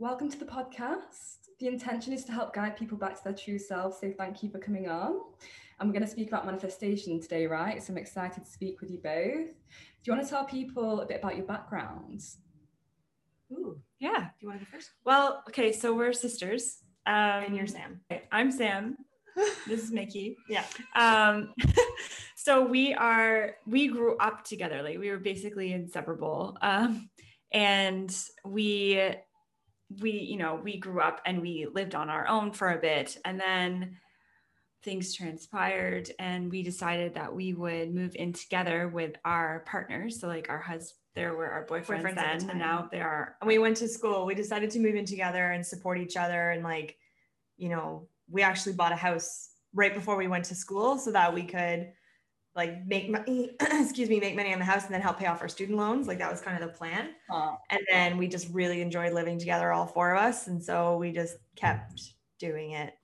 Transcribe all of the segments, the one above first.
Welcome to the podcast. The intention is to help guide people back to their true selves. So thank you for coming on. And we're going to speak about manifestation today, right? So I'm excited to speak with you both. Do you want to tell people a bit about your backgrounds? Ooh, yeah. Do you want to go first? Well, okay, so we're sisters. Um, and you're Sam. I'm Sam. This is Micki. yeah. Um, so we are we grew up together. Like we were basically inseparable. Um, and we we you know we grew up and we lived on our own for a bit and then things transpired and we decided that we would move in together with our partners so like our husband there were our boyfriends, boyfriends then the and now they are and we went to school. We decided to move in together and support each other and like you know we actually bought a house right before we went to school so that we could like make money, excuse me, make money on the house and then help pay off our student loans. Like that was kind of the plan. And then we just really enjoyed living together, all four of us. And so we just kept doing it.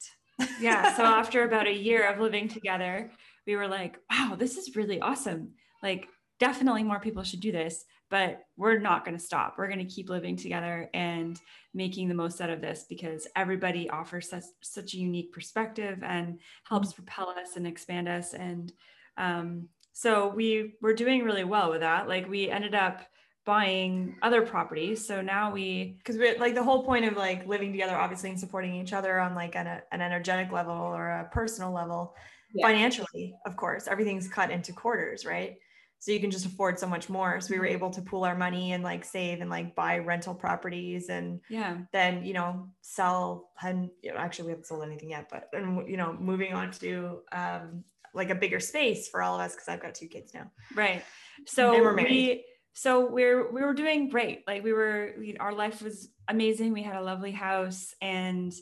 yeah. So after about a year of living together, we were like, wow, this is really awesome. Like, definitely more people should do this, but we're not going to stop. We're going to keep living together and making the most out of this because everybody offers such, such a unique perspective and helps mm. propel us and expand us. And um, so we were doing really well with that. Like we ended up buying other properties. So now we, because we're like the whole point of like living together, obviously, and supporting each other on like an, an energetic level or a personal level, yeah. financially, of course, everything's cut into quarters, right? So you can just afford so much more. So we were mm-hmm. able to pool our money and like save and like buy rental properties and yeah, then you know sell and you know, actually we haven't sold anything yet, but and you know moving on to um, like a bigger space for all of us because I've got two kids now. Right. So we're we so we're we were doing great. Like we were we, our life was amazing. We had a lovely house and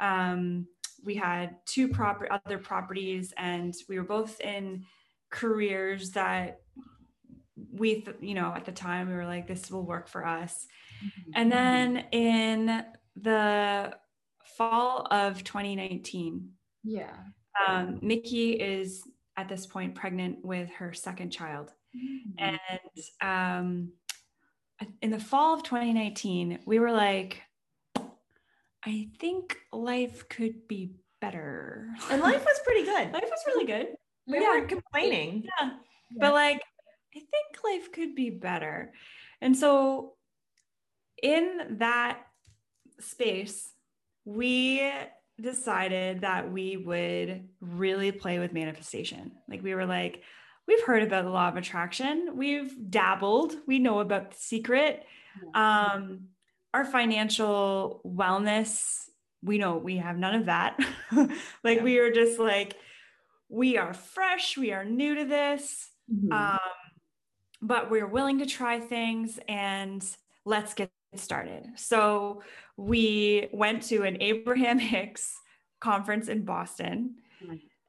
um we had two proper other properties and we were both in careers that we th- you know at the time we were like this will work for us. Mm-hmm. And then in the fall of 2019 yeah um, Micki is at this point pregnant with her second child. Mm-hmm. And um, in the fall of 2019, we were like, I think life could be better. And life was pretty good. life was really good. We yeah. weren't complaining. Yeah. yeah. But like, I think life could be better. And so, in that space, we decided that we would really play with manifestation. Like we were like, we've heard about the law of attraction, we've dabbled, we know about the secret. Um, our financial wellness, we know we have none of that. like yeah. we are just like, we are fresh, we are new to this. Mm-hmm. Um, but we're willing to try things and let's get started. So we went to an Abraham Hicks conference in Boston.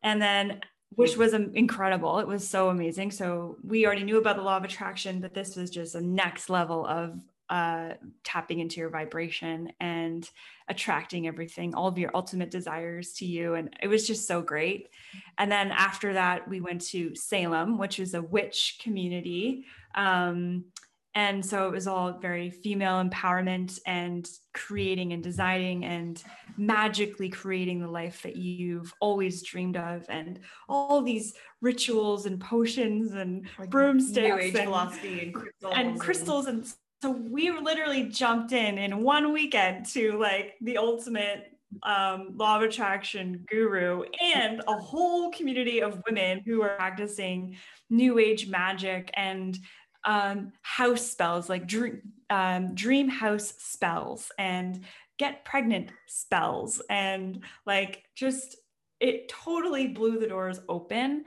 And then, which was incredible. It was so amazing. So we already knew about the law of attraction, but this was just a next level of uh, tapping into your vibration and attracting everything, all of your ultimate desires to you. And it was just so great. And then after that, we went to Salem, which is a witch community. Um, and so it was all very female empowerment and creating and designing and magically creating the life that you've always dreamed of. And all these rituals and potions and like broomsticks and, philosophy and crystals and crystals. And, and so we literally jumped in in one weekend to like the ultimate um, law of attraction guru and a whole community of women who are practicing new age magic. And um, house spells like dream, um, dream house spells and get pregnant spells and like just it totally blew the doors open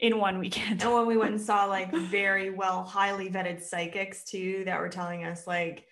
in one weekend. And when we went and saw like very well, highly vetted psychics too, that were telling us like,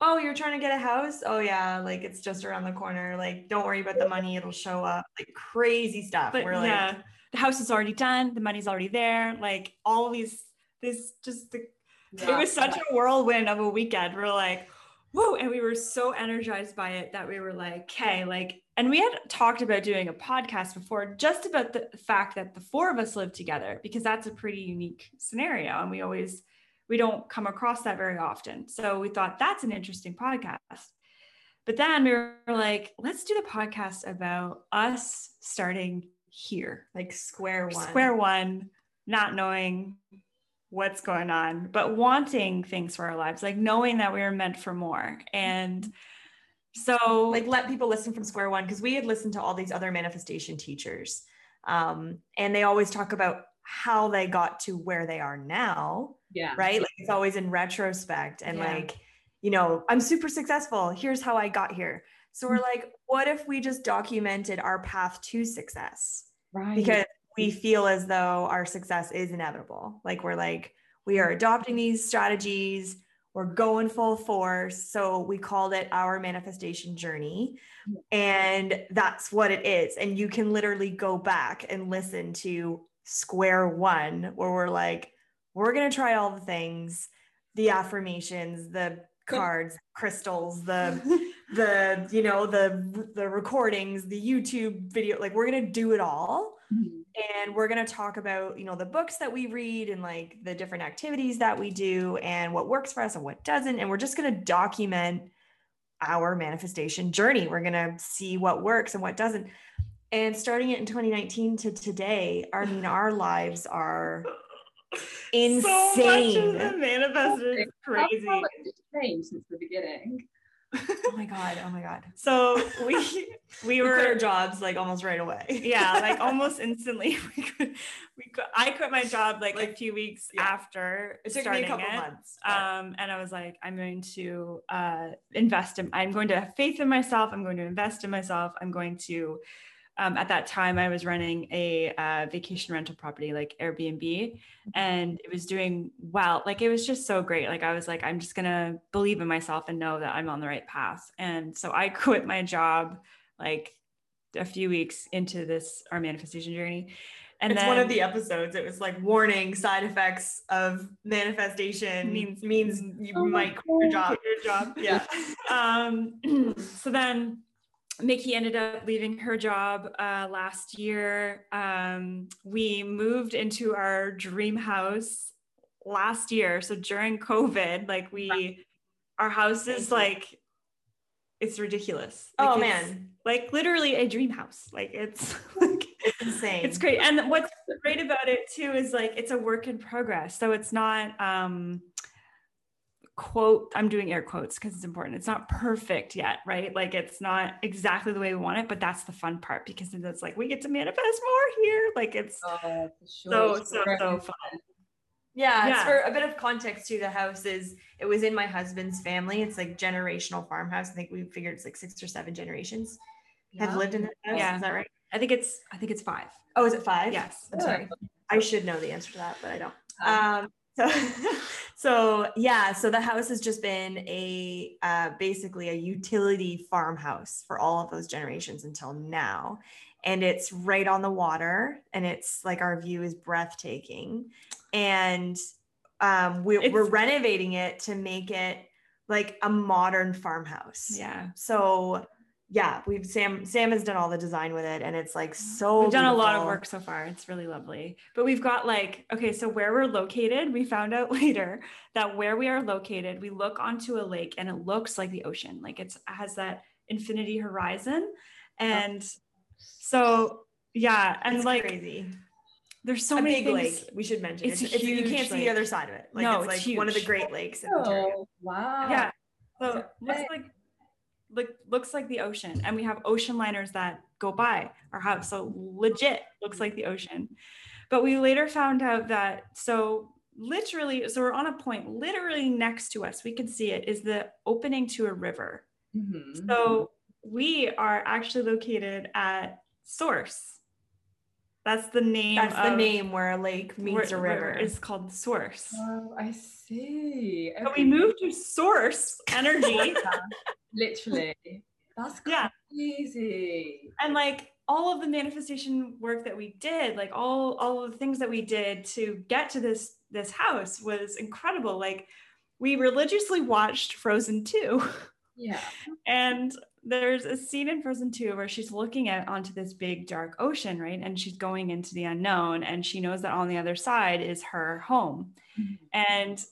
oh, you're trying to get a house? Oh yeah, like it's just around the corner. Like, don't worry about the money, it'll show up. Like crazy stuff. But we're yeah, like, the house is already done, the money's already there. Like all these this just the yeah. it was such a whirlwind of a weekend. We're like, whoa, and we were so energized by it that we were like, okay, like, and we had talked about doing a podcast before just about the fact that the four of us live together because that's a pretty unique scenario. And we always, we don't come across that very often. So we thought that's an interesting podcast. But then we were like, let's do the podcast about us starting here, like square one. square one, not knowing what's going on, but wanting things for our lives, like knowing that we were meant for more. And so, like, let people listen from square one because we had listened to all these other manifestation teachers, um, and they always talk about how they got to where they are now. Yeah. Right. Like, it's always in retrospect and Yeah. like, you know, I'm super successful. Here's how I got here. So we're like, what if we just documented our path to success? Right. because we feel as though our success is inevitable. Like we're like, we are adopting these strategies, we're going full force. So we called it our manifestation journey. And that's what it is. And you can literally go back and listen to square one, where we're like, we're going to try all the things the affirmations, the cards, crystals, the the you know the the recordings the youtube video like we're gonna do it all Mhm. And we're going to talk about you know the books that we read and like the different activities that we do and what works for us and what doesn't and we're just going to document our manifestation journey we're going to see what works and what doesn't and starting it in 2019 to today i mean our lives are insane so much has been manifested. It's crazy. changed since the beginning? Oh my god oh my god So we we we quit our were jobs like almost right away yeah, like almost instantly. We could, we could, I quit my job like, a few weeks yeah. after it took me a couple it. months but- Um, and I was like, I'm going to uh, invest in. I'm going to have faith in myself. I'm going to invest in myself. I'm going to. Um, at that time, I was running a uh, vacation rental property like Airbnb, and it was doing well. Like it was just so great. Like I was like, I'm just gonna believe in myself and know that I'm on the right path. And so I quit my job like a few weeks into this our manifestation journey. And it's then, one of the episodes. It was like warning side effects of manifestation Means- means means you Oh might quit your job. your job. Yeah. um, so then Micki ended up leaving her job uh, last year. Um, we moved into our dream house last year. So during COVID, like we, our house is like, it's ridiculous. Like, Oh man, like literally a dream house. Like it's like it's insane. it's great. And what's great about it too is like it's a work in progress. So it's not um quote, I'm doing air quotes because it's important. It's not perfect yet, right? Like it's not exactly the way we want it, but that's the fun part because then it's like we get to manifest more here. Like it's Oh, sure. so It's so so fun. Yeah, it's Yeah. for a bit of context to the house is it was in my husband's family. It's like generational farmhouse. I think we figured it's like six or seven generations have lived in that house. Yeah. Is that right? I think it's I think it's five. Oh, is it five? Yes. I'm sorry. I should know the answer to that, but I don't. Um, Um, so, so yeah, so the house has just been a uh, basically a utility farmhouse for all of those generations until now, and it's right on the water, and it's like our view is breathtaking, and um, we, we're renovating it to make it like a modern farmhouse. Yeah. So yeah, we've Sam Sam has done all the design with it, and it's like so. We've done a lot of work so far. It's really lovely. But we've got like, okay, so where we're located, we found out later that where we are located, we look onto a lake and it looks like the ocean. Like it's has that infinity horizon. And so yeah, and It's like crazy. there's so a many big things. lake. We should mention It's it's, a it's, you can't see lake. the other side of it. Like No, it's like it's one of the. Great Lakes in Oh, wow. Yeah. So So- looks like look looks like the ocean. And we have ocean liners that go by our house. So legit looks like the ocean. But we later found out that so literally, so we're on a point literally next to us, we can see it, is the opening to a river. Mhm. So we are actually located at Source. That's the name. That's the name where a lake meets a river. It's called Source. Oh, I see. So Okay. we moved to Source Energy. Literally. That's Yeah. crazy. and like all of the manifestation work that we did like all all of the things that we did to get to this this house was incredible like we religiously watched frozen 2 Yeah. and there's a scene in frozen 2 where she's looking at onto this big dark ocean right and she's going into the unknown and she knows that on the other side is her home Mhm. and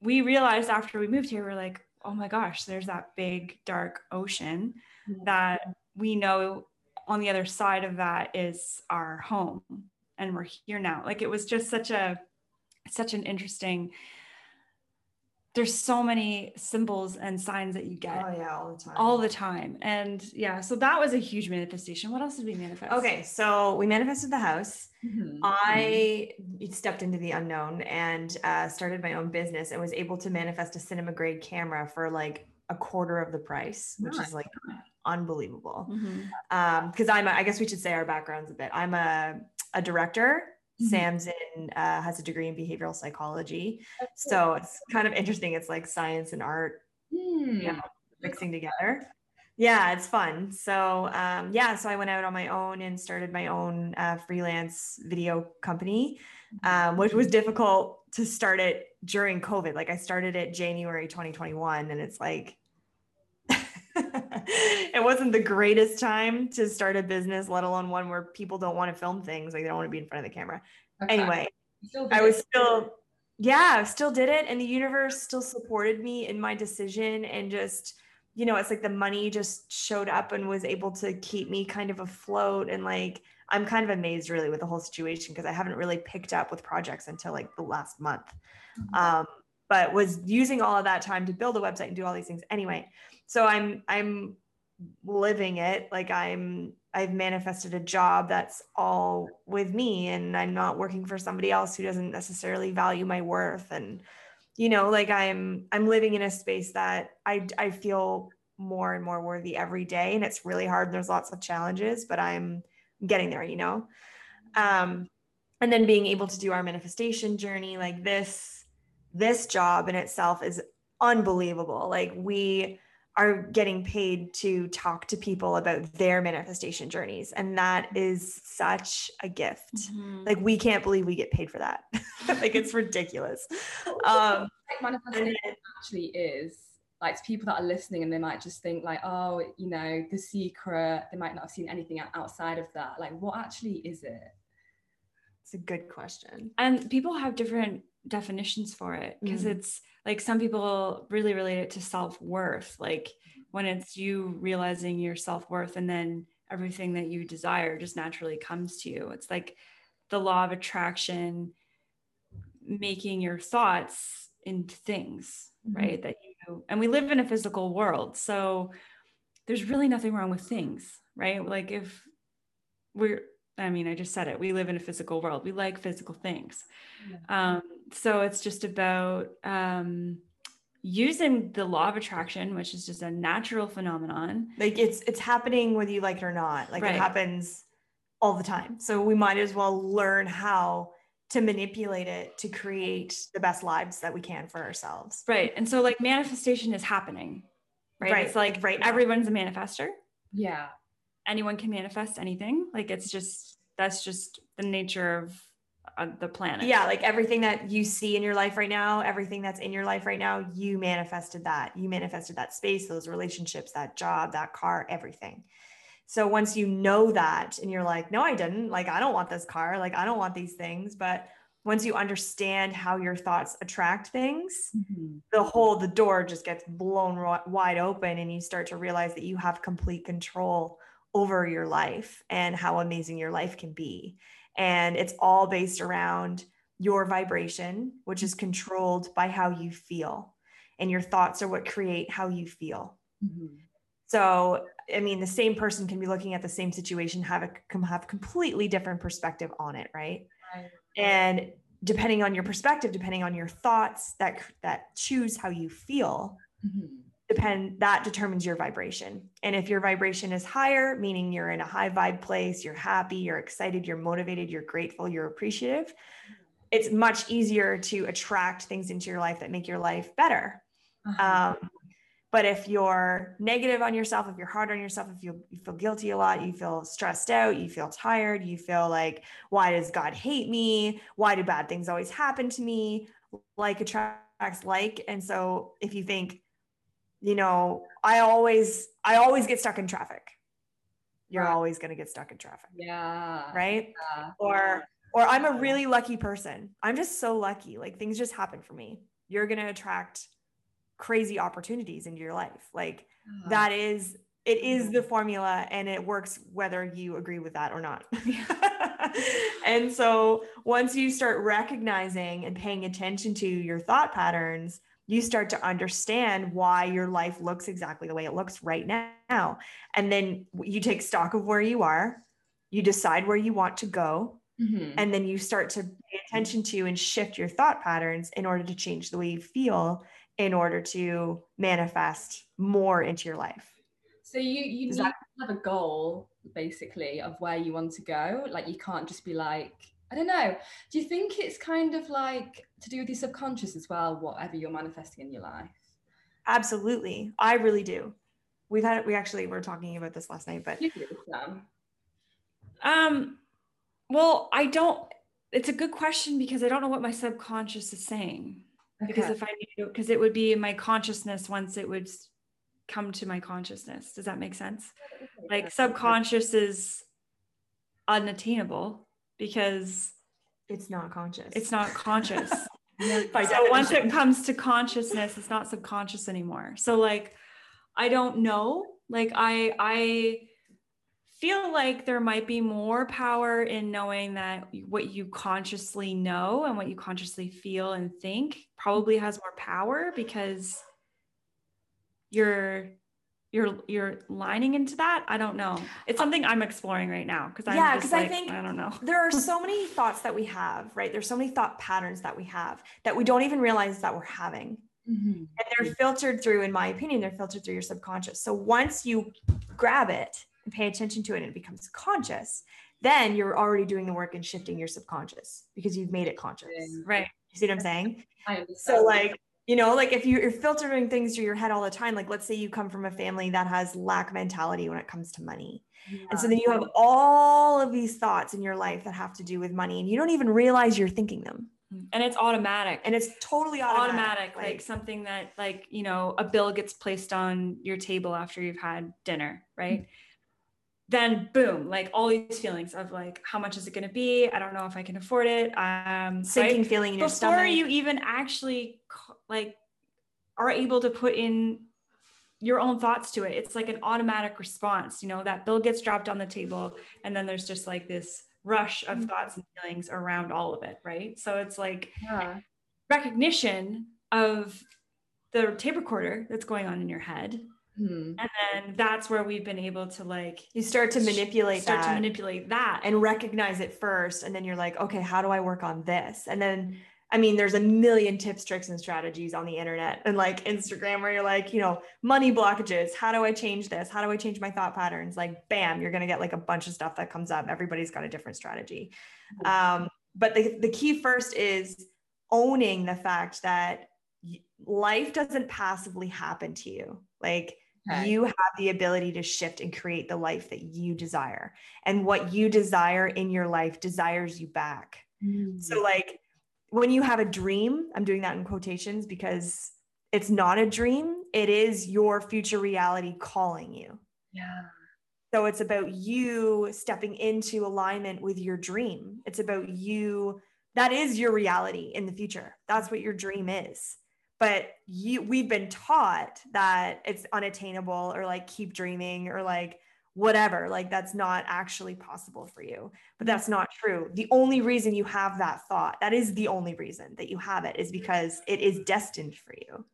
we realized after we moved here we're like oh my gosh, there's that big dark ocean Mm-hmm. that we know on the other side of that is our home and we're here now. Like it was just such a such an interesting there's so many symbols and signs that you get Oh yeah, all the time. all the time. And yeah, so that was a huge manifestation. What else did we manifest? Okay, so we manifested the house. Mhm. I stepped into the unknown and uh, started my own business and was able to manifest a cinema grade camera for like a quarter of the price, which Nice. is like unbelievable. Mhm. Um, because I'm, a, I guess we should say our backgrounds a bit. I'm a a director. Mhm. Sam's in uh, has a degree in behavioral psychology, so it's kind of interesting. It's like science and art Hmm. Yeah. mixing together. Yeah, it's fun. So um, yeah, so I went out on my own and started my own uh, freelance video company, um, which was difficult to start it during COVID. Like I started it January 2021, and it's like it wasn't the greatest time to start a business, let alone one where people don't want to film things, like they don't want to be in front of the camera. Okay. Anyway, I was it. still, yeah, still did it. And the universe still supported me in my decision. And just, you know, it's like the money just showed up and was able to keep me kind of afloat. And like, I'm kind of amazed really with the whole situation because I haven't really picked up with projects until like the last month. Mhm. Um, but was using all of that time to build a website and do all these things anyway. So I'm, I'm living it. Like I'm, I've manifested a job that's all with me and I'm not working for somebody else who doesn't necessarily value my worth. And, you know, like I'm, I'm living in a space that I, I feel more and more worthy every day. And it's really hard. And there's lots of challenges, but I'm getting there, you know? Um, and then being able to do our manifestation journey like this, this job in itself is unbelievable. Like we, are getting paid to talk to people about their manifestation journeys. And that is such a gift. Mhm. Like, we can't believe we get paid for that. like, it's ridiculous. Um, manifestation actually is like to people that are listening and they might just think like oh you know the secret they might not have seen anything outside of that like what actually is it it's a good question. and people have different definitions for it because Mhm. it's like some people really relate it to self-worth like when it's you realizing your self-worth and then everything that you desire just naturally comes to you it's like the law of attraction making your thoughts into things Mhm. right that you and we live in a physical world so there's really nothing wrong with things right like if we're i mean i just said it we live in a physical world we like physical things um, so it's just about um, using the law of attraction which is just a natural phenomenon Like, it's it's happening whether you like it or not. Like, Right. it happens all the time. So, we might as well learn how to manipulate it to create the best lives that we can for ourselves. right and so like manifestation is happening right, Right, it's like right everyone's a manifester yeah anyone can manifest anything like it's just that's just the nature of uh, the planet Yeah, like everything that you see in your life right now, everything that's in your life right now, you manifested that. You manifested that space, those relationships, that job, that car, everything. So once you know that and you're like, no, I didn't, like, I don't want this car, like, I don't want these things. But once you understand how your thoughts attract things, the whole, the door just gets blown wi- wide open and you start to realize that you have complete control over your life and how amazing your life can be. And it's all based around your vibration, which is controlled by how you feel. And your thoughts are what create how you feel. Mhm. So, I mean, the same person can be looking at the same situation, have a can have completely different perspective on it, right? Right. And depending on your perspective, depending on your thoughts that that choose how you feel, Mhm. Depend that determines your vibration. And if your vibration is higher, meaning you're in a high vibe place, you're happy, you're excited, you're motivated, you're grateful, you're appreciative, it's much easier to attract things into your life that make your life better. Uh-huh. Um, but if you're negative on yourself, if you're hard on yourself, if you, you feel guilty a lot, you feel stressed out, you feel tired, you feel like, why does God hate me? Why do bad things always happen to me? Like attracts like. And so if you think, you know, I always, I always get stuck in traffic. You're Right. always going to get stuck in traffic, yeah right? yeah. Or, or I'm a really lucky person. I'm just so lucky. Like things just happen for me. You're going to attract crazy opportunities into your life. Like Ah. that is it is the formula and it works whether you agree with that or not. and so once you start recognizing and paying attention to your thought patterns, you start to understand why your life looks exactly the way it looks right now. And then you take stock of where you are, you decide where you want to go, Mhm. and then you start to pay attention to and shift your thought patterns in order to change the way you feel in order to manifest more into your life. So you you need that- to have a goal basically of where you want to go. Like you can't just be like, I don't know. Do you think it's kind of like to do with your subconscious as well, whatever you're manifesting in your life? Absolutely. I really do. We've had we actually were talking about this last night, but You do, Sam. Um, well, I don't. It's a good question because I don't know what my subconscious is saying. Because if I knew, because it would be in my consciousness once it would come to my consciousness. Does that make sense? Like subconscious is unattainable because it's not conscious. it's not conscious. So once it comes to consciousness it's not subconscious anymore so like i don't know like i i feel like there might be more power in knowing that what you consciously know and what you consciously feel and think probably has more power because you're you're you're lining into that i don't know it's something i'm exploring right now because i'm Yeah, just 'cause I think i don't know there are so many thoughts that we have, right? There's so many thought patterns that we have that we don't even realize that we're having. Mhm. and they're filtered through in my opinion they're filtered through your subconscious so once you grab it and pay attention to it and it becomes conscious then you're already doing the work and shifting your subconscious because you've made it conscious right you see what i'm saying I understand. so like you know like if you're filtering things through your head all the time like let's say you come from a family that has lack mentality when it comes to money. And so then you have all of these thoughts in your life that have to do with money and you don't even realize you're thinking them. And it's automatic. And it's totally automatic, automatic, like, something that like you know a bill gets placed on your table after you've had dinner right? Then boom like all these feelings of like how much is it going to be? I don't know if i can afford it um sinking right? feeling in your stomach. before you even actually like are able to put in your own thoughts to it it's like an automatic response you know that bill gets dropped on the table and then there's just like this rush of Mhm. thoughts and feelings around all of it right so it's like Yeah. recognition of the tape recorder that's going on in your head Hmm. and then that's where we've been able to like you start to manipulate start that to manipulate that and recognize it first and then you're like okay how do i work on this and then i mean there's a million tips tricks and strategies on the internet and like instagram where you're like you know money blockages. How do i change this? How do i change my thought patterns? Like bam you're going to get like a bunch of stuff that comes up. Everybody's got a different strategy. Um, but the, the key first is owning the fact that life doesn't passively happen to you. Like Okay. you have the ability to shift and create the life that you desire. And what you desire in your life desires you back. Mm. so like when you have a dream i'm doing that in quotations because it's not a dream it is your future reality calling you yeah. so it's about you stepping into alignment with your dream. It's about you that is your reality in the future. That's what your dream is. But you we've been taught that it's unattainable or like keep dreaming or like whatever. Like that's not actually possible for you. But mm-hmm. that's not true. The only reason you have that thought, that is the only reason that you have it is mm-hmm. because it is destined for you.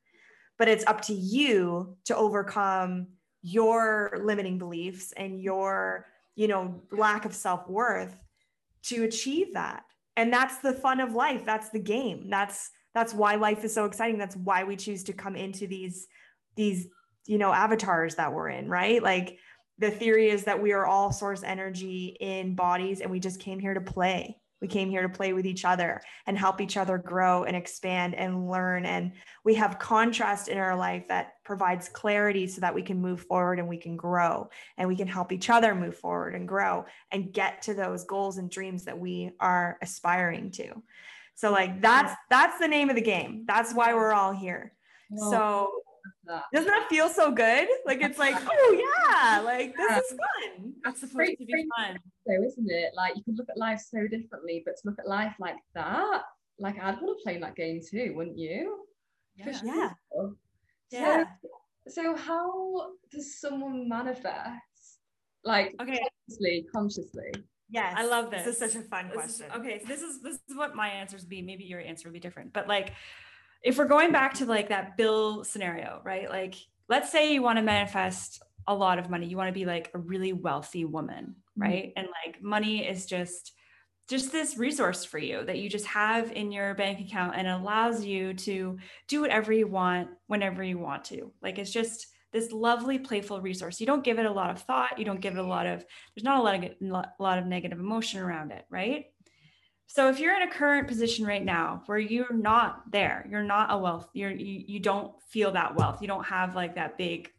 But it's up to you to overcome your limiting beliefs and your you know lack of self-worth to achieve that and that's the fun of life that's the game that's that's why life is so exciting that's why we choose to come into these these you know avatars that we're in right like the theory is that we are all source energy in bodies and we just came here to play. We came here to play with each other and help each other grow and expand and learn. And we have contrast in our life that provides clarity so that we can move forward and we can grow and we can help each other move forward and grow and get to those goals and dreams that we are aspiring to. So like that's that's the name of the game. That's why we're all here. So that. doesn't that feel so good like it's like oh yeah like this is fun That's supposed Great, to be great. fun so, isn't it? Like you can look at life so differently, but to look at life like that, like I'd want to play that game too, wouldn't you? For Yeah. sure. Yeah. Yeah. So, so how does someone manifest? Like Okay. consciously, consciously. Yes. I love This is such a fun This is- question. okay, so this is this is what my answers would be. Maybe your answer would be different. But like if we're going back to like that bill scenario, right? Like let's say you want to manifest a lot of money. You want to be like a really wealthy woman, mm-hmm. right? And like money is just just this resource for you that you just have in your bank account and it allows you to do whatever you want whenever you want to. Like it's just this lovely playful resource. You don't give it a lot of thought, you don't give it a lot of there's not a lot of a lot of negative emotion around it, right? So if you're in a current position right now where you're not there, you're not a wealth, you're you, you don't feel that wealth, you don't have like that big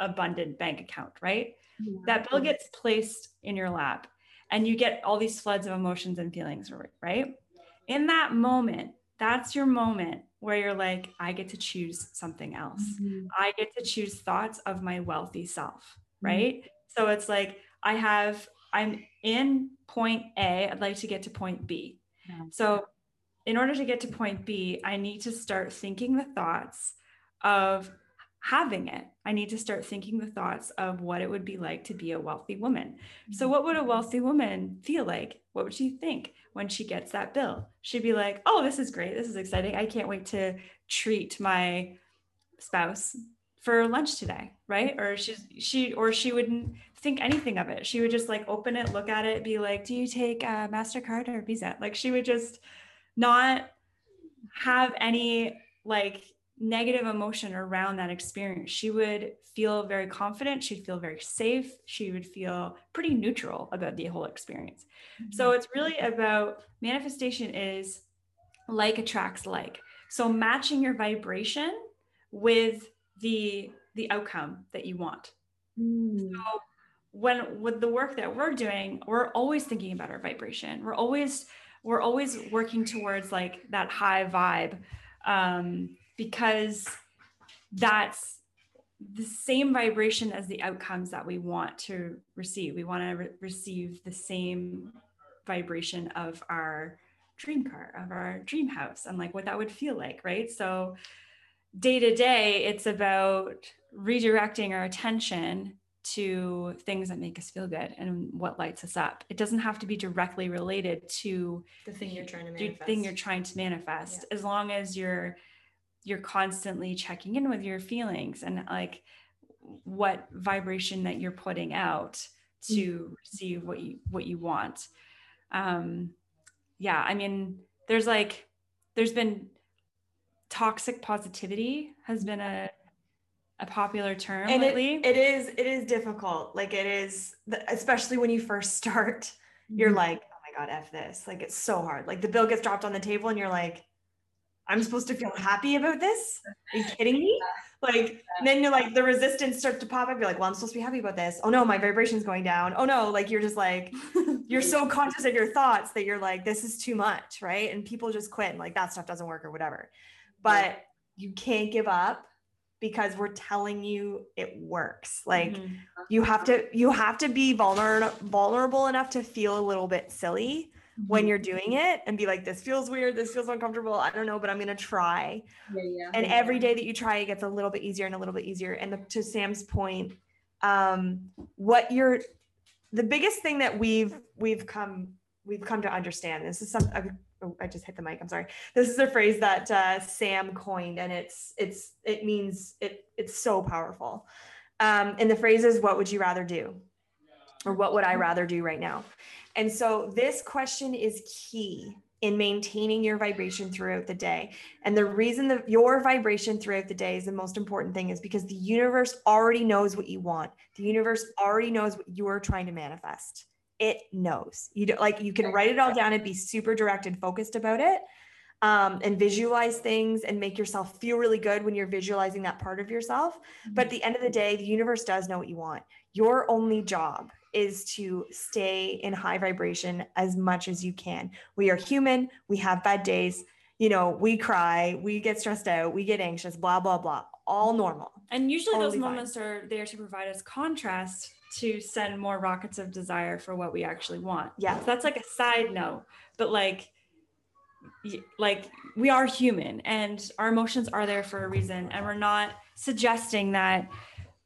abundant bank account, right? That bill gets placed in your lap and you get all these floods of emotions and feelings, right? In that moment, that's your moment where you're like, I get to choose something else. Mm-hmm. I get to choose thoughts of my wealthy self, mm-hmm. right? So it's like I have, I'm in point A, I'd like to get to point B. Yeah. So in order to get to point B, I need to start thinking the thoughts of having it. I need to start thinking the thoughts of what it would be like to be a wealthy woman. So, what would a wealthy woman feel like? What would she think when she gets that bill? She'd be like, oh, this is great. This is exciting. I can't wait to treat my spouse for lunch today. Right. Or she's, she, or she wouldn't think anything of it. She would just like open it, look at it, be like, do you take a MasterCard or Visa? Like, she would just not have any like negative emotion around that experience. She would feel very confident. She'd feel very safe. She would feel pretty neutral about the whole experience. Mm-hmm. So it's really about manifestation is like attracts like. So matching your vibration with the the outcome that you want. Mm. So when with the work that we're doing, we're always thinking about our vibration. We're always we're always working towards like that high vibe um, because that's the same vibration as the outcomes that we want to receive. We want to re- receive the same vibration of our dream car, of our dream house, and like what that would feel like, right? So, day to day, it's about redirecting our attention to things that make us feel good and what lights us up. It doesn't have to be directly related to The thing you're trying to the manifest. thing you're trying to manifest as long as you're you're constantly checking in with your feelings and like what vibration that you're putting out to see what you what you want um yeah i mean there's like there's been toxic positivity has been a a popular term and it, lately. it is it is difficult. Like it is especially when you first start you're mm-hmm. like oh my god f this. Like it's so hard. Like the bill gets dropped on the table and you're like i'm supposed to feel happy about this? Are you kidding me? Like then you're like the resistance starts to pop up. You're like well i'm supposed to be happy about this. Oh no my vibration's going down. Oh no like you're just like you're so conscious of your thoughts that you're like this is too much right? And people just quit and like that stuff doesn't work or whatever. But you can't give up because we're telling you it works. Like Mhm. you have to you have to be vulnerable vulnerable enough to feel a little bit silly when you're doing it and be like this feels weird. This feels uncomfortable. I don't know but i'm going to try. Yeah, yeah. and every day that you try it gets a little bit easier and a little bit easier. And the, to sam's point um what you're the biggest thing that we've we've come we've come to understand this is some I, oh, I just hit the mic i'm sorry. This is a phrase that uh, sam coined and it's it's it means it it's so powerful. Um, and the phrase is what would you rather do? Or what would i rather do right now? And so this question is key in maintaining your vibration throughout the day. And the reason that your vibration throughout the day is the most important thing is because the universe already knows what you want. The universe already knows what you are trying to manifest. It knows. You don't like you can write it all down and be super direct and focused about it. Um, and visualize things and make yourself feel really good when you're visualizing that part of yourself. But at the end of the day, the universe does know what you want. Your only job is to stay in high vibration as much as you can. We are human, we have bad days, you know, we cry, we get stressed out, we get anxious, blah, blah, blah. All normal. And usually Totally those fine. moments are there to provide us contrast to send more rockets of desire for what we actually want. Yeah. So that's like a side note, but like like we are human and our emotions are there for a reason and we're not suggesting that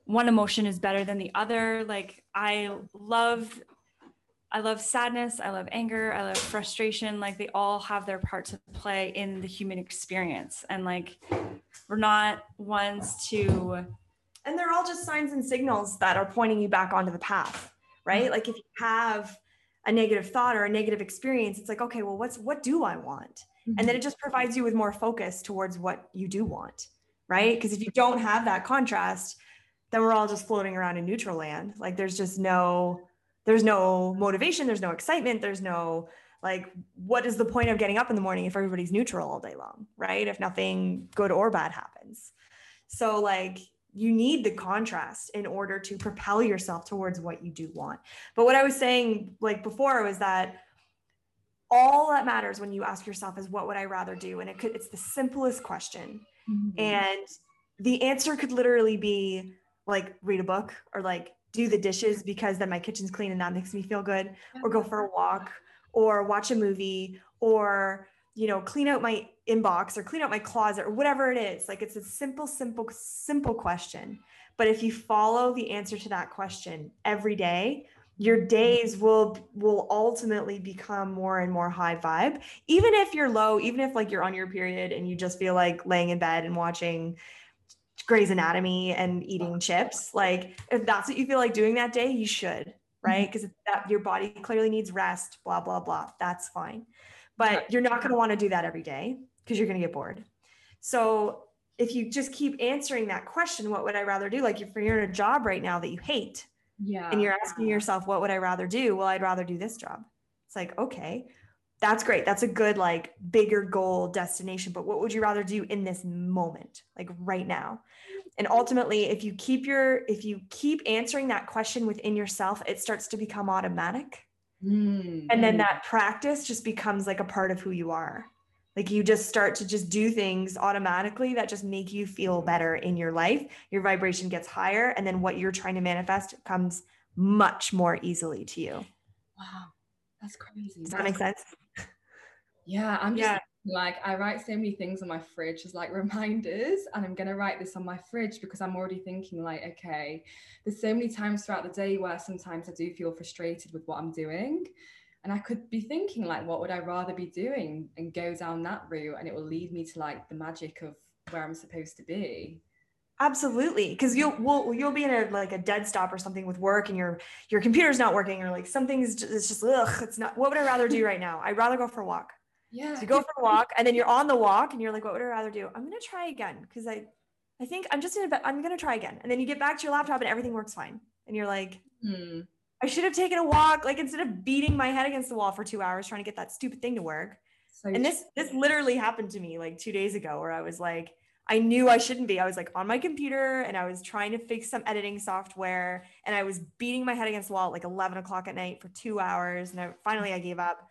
one emotion is better than the other like i love i love sadness i love anger i love frustration like they all have their part to play in the human experience and like we're not ones to and they're all just signs and signals that are pointing you back onto the path right mm-hmm. like if you have a negative thought or a negative experience it's like okay well what's what do i want mm-hmm. and then mm-hmm. it just provides you with more focus towards what you do want right because if you don't have that contrast then we're all just floating around in neutral land like there's just no there's no motivation there's no excitement there's no like what is the point of getting up in the morning if everybody's neutral all day long right if nothing good or bad happens so like you need the contrast in order to propel yourself towards what you do want. But what I was saying like before was that all that matters when you ask yourself is what would I rather do? And it could it's the simplest question. Mm-hmm. And the answer could literally be like read a book or like do the dishes because then my kitchen's clean and that makes me feel good or go for a walk or watch a movie or you know clean out my inbox or clean out my closet or whatever it is. Like it's a simple simple simple question. But if you follow the answer to that question every day your days will will ultimately become more and more high vibe. Even if you're low even if like you're on your period and you just feel like laying in bed and watching Grey's Anatomy and eating chips like if that's what you feel like doing that day you should right because mm-hmm. that your body clearly needs rest blah blah blah that's fine but you're not going to want to do that every day because you're going to get bored. So if you just keep answering that question, what would I rather do? Like if you're in a job right now that you hate, yeah, and you're asking yourself, what would I rather do? Well, I'd rather do this job. It's like, okay, that's great. That's a good, like, bigger goal destination. But what would you rather do in this moment, like right now? And ultimately, if you keep your, if you keep answering that question within yourself, it starts to become automatic Mm. And then that practice just becomes like a part of who you are. Like you just start to just do things automatically that just make you feel better in your life. Your vibration gets higher. And then what you're trying to manifest comes much more easily to you. Wow. That's crazy. Does that make sense? Yeah. I'm just yeah. like I write so many things on my fridge as like reminders and I'm going to write this on my fridge because I'm already thinking like okay there's so many times throughout the day where sometimes I do feel frustrated with what I'm doing and I could be thinking like what would I rather be doing and go down that route and it will lead me to like the magic of where I'm supposed to be. Absolutely because you'll will you'll be in a like a dead stop or something with work and your your computer's not working or like something's just, it's just ugh it's not what would i rather do right now? I'd rather go for a walk yeah. So you go for a walk and then you're on the walk and you're like, what would I rather do? I'm gonna try again because I I think I'm just gonna I'm gonna try again. And then you get back to your laptop and everything works fine. And you're like, hmm. I should have taken a walk, like instead of beating my head against the wall for two hours trying to get that stupid thing to work. So and this this literally happened to me like two days ago where I was like, I knew I shouldn't be. I was like on my computer and I was trying to fix some editing software and I was beating my head against the wall at like 11 o'clock at night for two hours. And I finally I gave up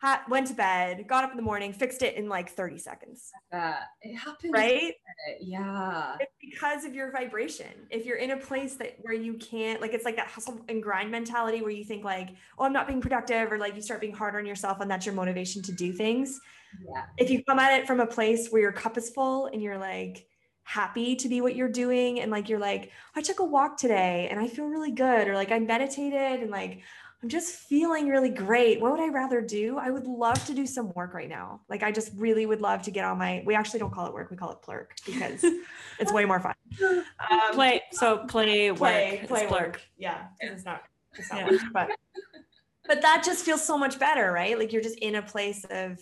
ha- went to bed, got up in the morning, fixed it in like 30 seconds. Uh, it happens. Right? Yeah. It's because of your vibration. If you're in a place that where you can't, like, it's like that hustle and grind mentality where you think, like, oh, I'm not being productive, or like you start being hard on yourself, and that's your motivation to do things. Yeah. If you come at it from a place where your cup is full and you're like, happy to be what you're doing and like you're like I took a walk today and I feel really good or like I meditated and like I'm just feeling really great. What would I rather do? I would love to do some work right now. Like I just really would love to get on my we actually don't call it work, we call it plurk because it's way more fun. Um, play so play, play work. Play work. Yeah. It's not it's not yeah. work, but but that just feels so much better, right? Like you're just in a place of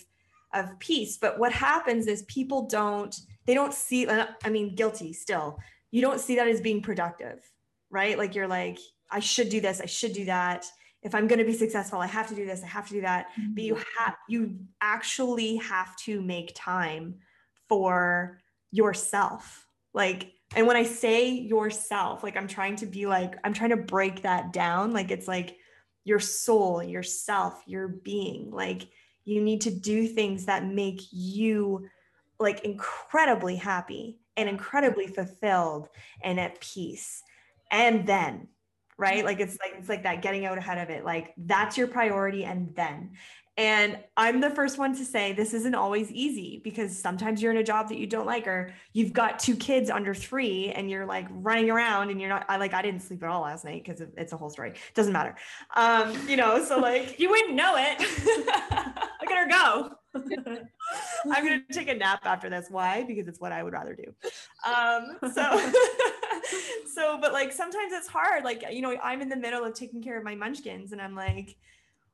of peace. But what happens is people don't they don't see uh, I mean guilty still. You don't see that as being productive, right? Like you're like I should do this, I should do that if i'm going to be successful i have to do this i have to do that mm-hmm. but you mm-hmm. have you actually have to make time for yourself like and when i say yourself like i'm trying to be like i'm trying to break that down like it's like your soul yourself your being like you need to do things that make you like incredibly happy and incredibly fulfilled and at peace and then right? Like it's like it's like that getting out ahead of it. Like that's your priority and then. And I'm the first one to say this isn't always easy because sometimes you're in a job that you don't like, or you've got two kids under three and you're like running around and you're not, I like, I didn't sleep at all last night because it's a whole story. Doesn't matter. Um, you know, so like, you wouldn't know it. Look at her go. I'm going to take a nap after this. Why? Because it's what I would rather do. Um, so, so, but like sometimes it's hard. Like, you know, I'm in the middle of taking care of my munchkins and I'm like,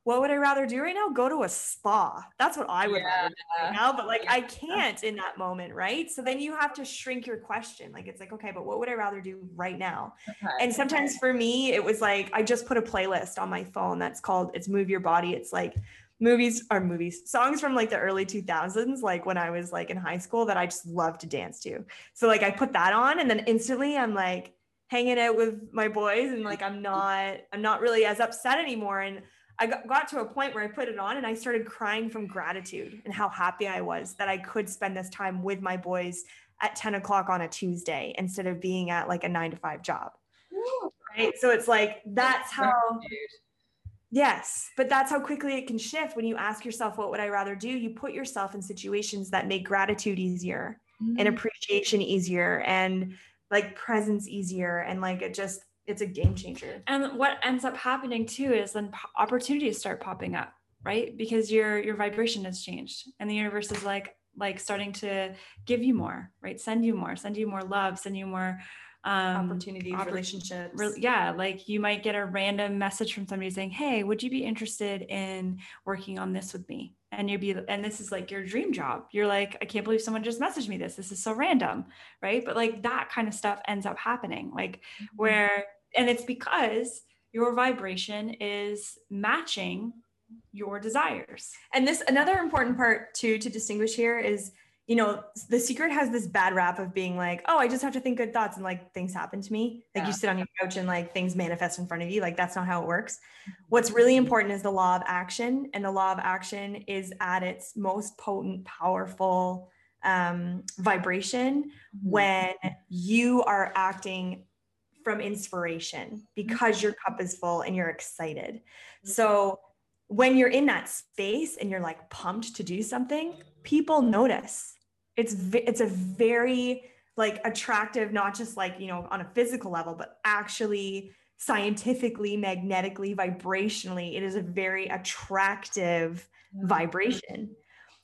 what would I rather do right now? Go to a spa. That's what I would yeah. rather do right now. But like I can't in that moment, right? So then you have to shrink your question. Like it's like, okay, but what would I rather do right now? Okay. And sometimes for me, it was like I just put a playlist on my phone that's called It's Move Your Body. It's like movies are movies, songs from like the early 2000s, like when I was like in high school that I just love to dance to. So like I put that on and then instantly I'm like hanging out with my boys and like I'm not I'm not really as upset anymore and I got to a point where I put it on and I started crying from gratitude and how happy I was that I could spend this time with my boys at 10 o'clock on a Tuesday instead of being at like a nine to five job. Right. So it's like, that's how, yes, but that's how quickly it can shift when you ask yourself, what would I rather do? You put yourself in situations that make gratitude easier mm-hmm. and appreciation easier and like presence easier. And like it just, it's a game changer. And what ends up happening too is then opportunities start popping up, right? Because your your vibration has changed, and the universe is like like starting to give you more, right? Send you more, send you more love, send you more um, opportunities, oppor- relationships. Re- yeah, like you might get a random message from somebody saying, "Hey, would you be interested in working on this with me?" And you'd be, and this is like your dream job. You're like, I can't believe someone just messaged me this. This is so random, right? But like that kind of stuff ends up happening, like mm-hmm. where and it's because your vibration is matching your desires. And this another important part too to distinguish here is you know the secret has this bad rap of being like oh i just have to think good thoughts and like things happen to me like yeah. you sit on your couch and like things manifest in front of you like that's not how it works what's really important is the law of action and the law of action is at its most potent powerful um, vibration mm-hmm. when you are acting from inspiration because your cup is full and you're excited. So when you're in that space and you're like pumped to do something, people notice. It's it's a very like attractive not just like, you know, on a physical level, but actually scientifically, magnetically, vibrationally, it is a very attractive mm-hmm. vibration.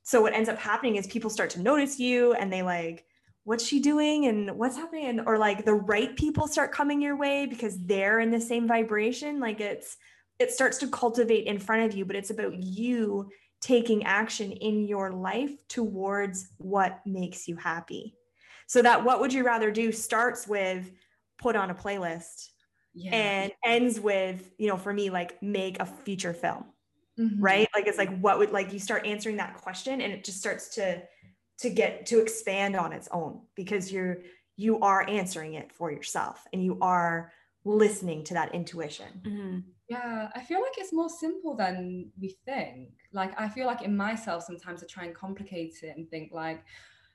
So what ends up happening is people start to notice you and they like what's she doing? And what's happening? And, or like the right people start coming your way because they're in the same vibration. Like it's it starts to cultivate in front of you but it's about you taking action in your life towards what makes you happy so that what would you rather do starts with put on a playlist yeah. and ends with you know for me like make a feature film mm-hmm. right like it's like what would like you start answering that question and it just starts to to get to expand on its own because you're you are answering it for yourself and you are listening to that intuition mm-hmm. yeah i feel like it's more simple than we think like i feel like in myself sometimes i try and complicate it and think like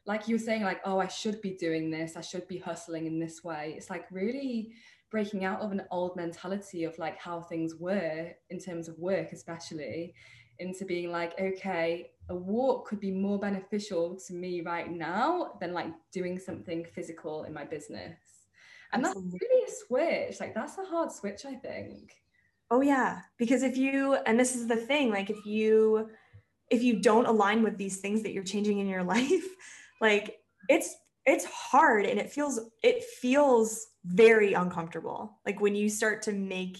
like you were saying like oh i should be doing this i should be hustling in this way it's like really breaking out of an old mentality of like how things were in terms of work especially into being like, okay, a walk could be more beneficial to me right now than like doing something physical in my business. And that's really a switch. Like that's a hard switch, I think. Oh yeah, because if you and this is the thing, like if you if you don't align with these things that you're changing in your life, like it's it's hard and it feels it feels very uncomfortable. Like when you start to make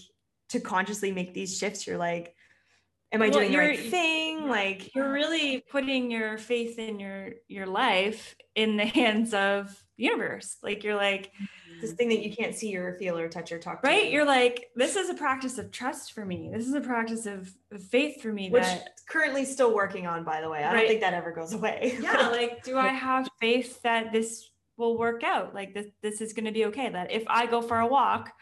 to consciously make these shifts, you're like, am i well, doing the right thing? like you're really putting your faith in your your life in the hands of the universe. Like you're like this mm-hmm. thing that you can't see or feel or touch or talk to. Right? You're like this is a practice of trust for me. This is a practice of, of faith for me which that, currently still working on by the way. I right. don't think that ever goes away. Yeah like do i have faith that this will work out? Like this this is going to be okay that if i go for a walk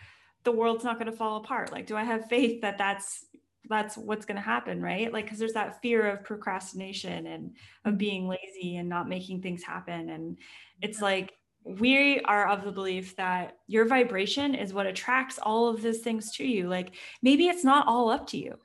the world's not going to fall apart. Like do i have faith that that's that's what's going to happen right like because there's that fear of procrastination and of mm-hmm. being lazy and not making things happen and it's like we are of the belief that your vibration is what attracts all of these things to you. Like maybe it's not all up to you.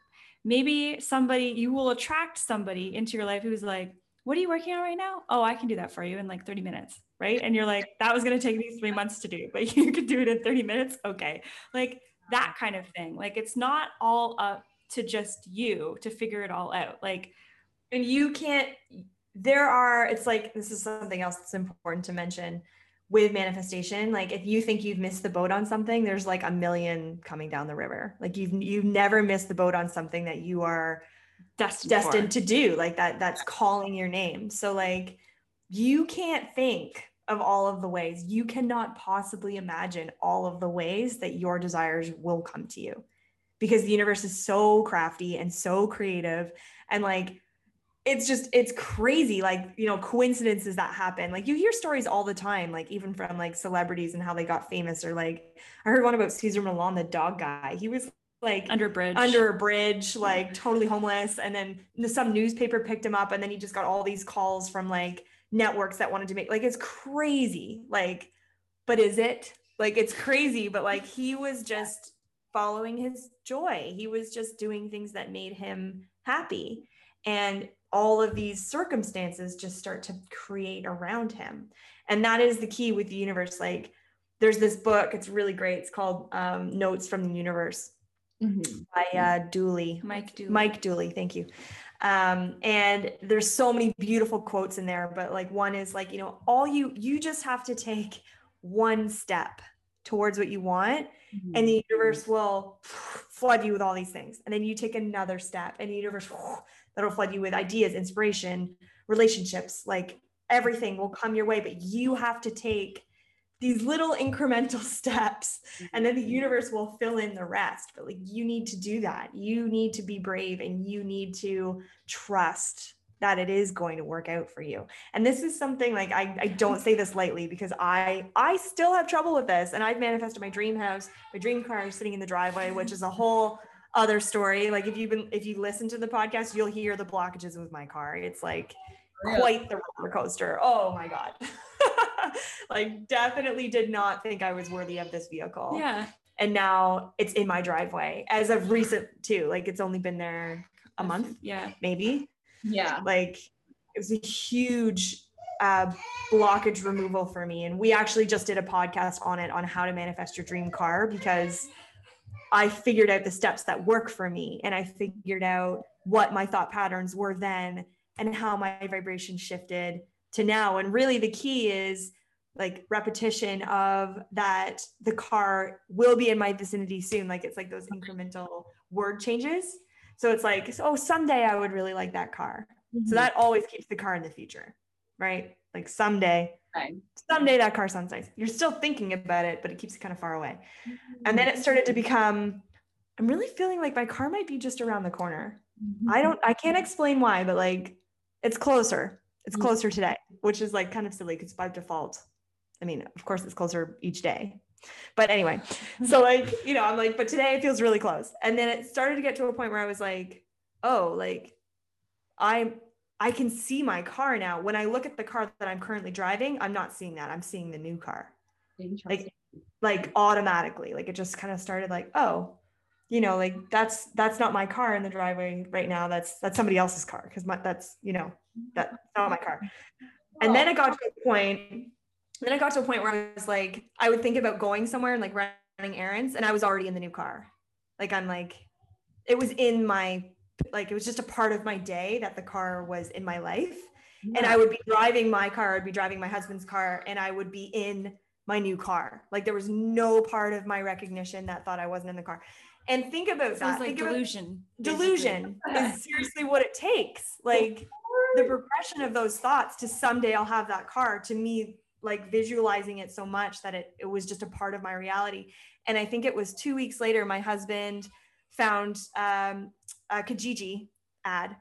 Maybe somebody, you will attract somebody into your life who's like, what are you working on right now? Oh, I can do that for you in like 30 minutes. Right. And you're like, that was going to take me three months to do, but you could do it in 30 minutes. Okay. Like that kind of thing. Like it's not all up to just you to figure it all out. Like, and you can't, there are, it's like, this is something else that's important to mention with manifestation. Like if you think you've missed the boat on something there's like a million coming down the river. Like you've you've never missed the boat on something that you are destined, destined to do like that that's calling your name. So like you can't think of all of the ways. You cannot possibly imagine all of the ways that your desires will come to you because the universe is so crafty and so creative. And like it's just it's crazy like you know coincidences that happen. Like you hear stories all the time like even from like celebrities and how they got famous or like i heard one about cesar millan the dog guy. He was like under a bridge. under a bridge like totally homeless. And then some newspaper picked him up and then he just got all these calls from like networks that wanted to make like it's crazy like but is it? Like it's crazy but like he was just following his joy. He was just doing things that made him happy. And all of these circumstances just start to create around him. And that is the key with the universe. Like there's this book it's really great. It's called um, notes from the universe mm-hmm. by uh, dooley. Mike dooley. Mike dooley thank you. Um, and there's so many beautiful quotes in there but like one is like you know all you you just have to take one step towards what you want mm-hmm. and the universe will flood you with all these things and then you take another step and the universe that'll flood you with ideas, inspiration, relationships, like everything will come your way, but you have to take these little incremental steps and then the mm-hmm. universe will fill in the rest. But like you need to do that. You need to be brave and you need to trust that it is going to work out for you. And this is something like I, I don't say this lightly because I I still have trouble with this. And I've manifested my dream house, my dream car sitting in the driveway, which is a whole other story. Like if you've been if you listen to the podcast, you'll hear the blockages with my car. It's like quite the roller coaster. Oh my god. like definitely did not think I was worthy of this vehicle. Yeah. And now it's in my driveway as of recent too. Like it's only been there a month. Yeah. Maybe. Yeah. Like it was a huge uh, blockage removal for me. And we actually just did a podcast on it on how to manifest your dream car because I figured out the steps that work for me and I figured out what my thought patterns were then and how my vibration shifted to now. And really, the key is like repetition of that the car will be in my vicinity soon. Like it's like those incremental word changes. So it's like, oh, someday I would really like that car. Mm-hmm. So that always keeps the car in the future, right? Like someday Someday that car sounds nice. You're still thinking about it, but it keeps it kind of far away. Mm-hmm. And then it started to become, I'm really feeling like my car might be just around the corner. Mm-hmm. I don't, I can't explain why, but like it's closer. It's mm-hmm. closer today, which is like kind of silly because by default, I mean, of course, it's closer each day. But anyway, so like, you know, I'm like, but today it feels really close. And then it started to get to a point where I was like, oh, like I'm I can see my car now. When I look at the car that I'm currently driving, I'm not seeing that. I'm seeing the new car. Like like automatically. Like it just kind of started like, oh, you know, like that's that's not my car in the driveway right now. That's that's somebody else's car because my that's you know that's not my car. And then it got to a point. Then I got to a point where I was like, I would think about going somewhere and like running errands, and I was already in the new car. Like I'm like, it was in my like it was just a part of my day that the car was in my life. Yeah. And I would be driving my car, I'd be driving my husband's car, and I would be in my new car. Like there was no part of my recognition that thought I wasn't in the car. And think about Sounds that. Like think delusion. delusion is seriously what it takes. Like the progression of those thoughts to someday I'll have that car to me like visualizing it so much that it, it was just a part of my reality. And I think it was two weeks later, my husband found um, a Kijiji ad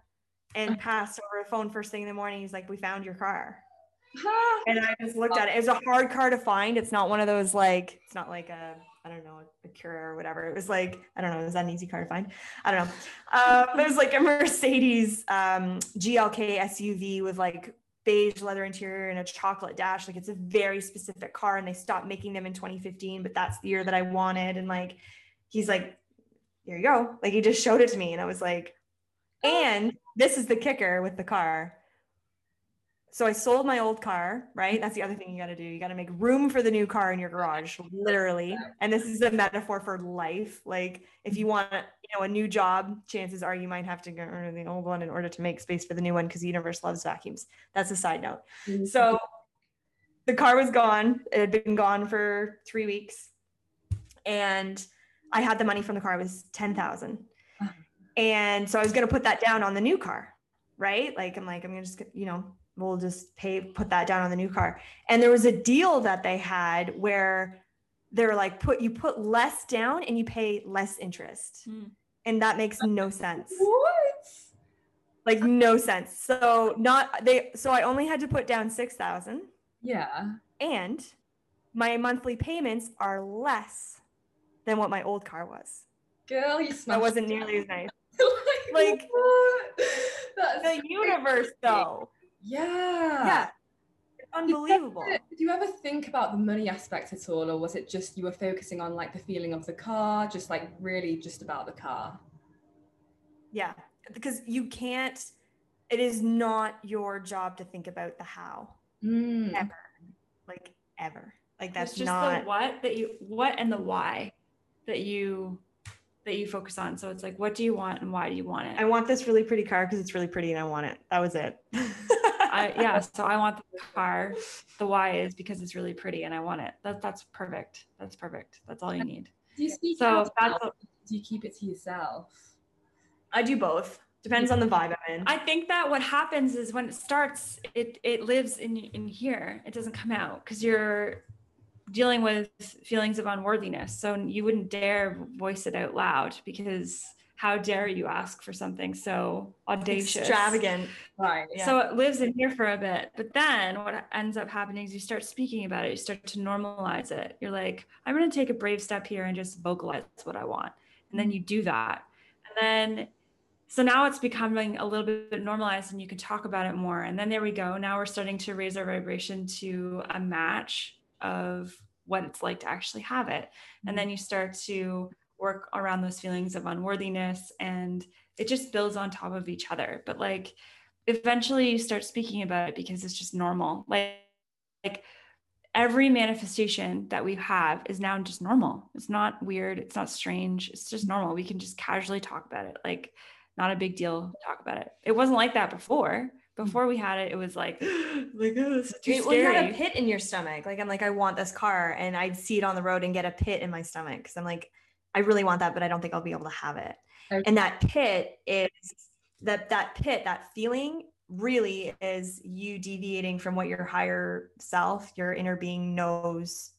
and passed over a phone first thing in the morning. He's like, "We found your car." and I just looked at it. It was a hard car to find. It's not one of those like it's not like a I don't know Acura or whatever. It was like I don't know. Is that an easy car to find? I don't know. Um, it was like a Mercedes um, GLK SUV with like beige leather interior and a chocolate dash. Like it's a very specific car and they stopped making them in 2015, but that's the year that I wanted. And like, he's like, here you go. Like he just showed it to me. And I was like, and this is the kicker with the car. So I sold my old car, right? That's the other thing you got to do. You got to make room for the new car in your garage, literally. And this is a metaphor for life. Like if you want, you know, a new job, chances are you might have to get rid of the old one in order to make space for the new one because the universe loves vacuums. That's a side note. Mm-hmm. So the car was gone. It had been gone for three weeks, and I had the money from the car. It was ten thousand, Uh-huh. and so I was going to put that down on the new car, right? Like I'm like I'm gonna just you know we'll just pay put that down on the new car. And there was a deal that they had where they're like put you put less down and you pay less interest, Hmm. And that makes no sense What? like no sense. So not they so I only had to put down 6,000 Yeah. and my monthly payments are less than what my old car was. Girl, you smashed That wasn't nearly as nice. like, Like- The universe though. Yeah. Yeah. Unbelievable. Did you ever think about the money aspect at all, or was it just you were focusing on like the feeling of the car, just like really just about the car? Yeah. Because you can't it is not your job to think about the how Mm. ever. Like ever. Like that's it's just not the what that you what and the why that you that you focus on. So it's like, what do you want and why do you want it? I want this really pretty car because it's really pretty and I want it. That was it. I, yeah, so I want the car. The why is because it's really pretty and I want it. That that's perfect. That's perfect. That's all you need. Do you speak So that's loud? Do you keep it to yourself? I do both. Depends on the vibe I'm in. I think that what happens is when it starts, it it lives in in here. It doesn't come out because you're dealing with feelings of unworthiness. So you wouldn't dare voice it out loud because how dare you ask for something so audacious? Extravagant. Right. Yeah. So it lives in here for a bit. But then what ends up happening is you start speaking about it, you start to normalize it. You're like, I'm going to take a brave step here and just vocalize what I want. And then mm-hmm. you do that. And then, so now it's becoming a little bit normalized and you can talk about it more. And then there we go. Now we're starting to raise our vibration to a match of what it's like to actually have it. And mm-hmm. then you start to work around those feelings of unworthiness and it just builds on top of each other. But like, eventually you start speaking about it because it's just normal. Like like every manifestation that we have is now just normal. It's not weird. It's not strange. It's just normal. We can just casually talk about it. Like not a big deal talk about it. It wasn't like that before. Before we had it it was like like oh, this is too Well, you had a pit in your stomach. Like I'm like, I want this car, and I'd see it on the road and get a pit in my stomach because I'm like, I really want that, but I don't think I'll be able to have it. Okay. And that pit is that that pit, that feeling really is you deviating from what your higher self, your inner being knows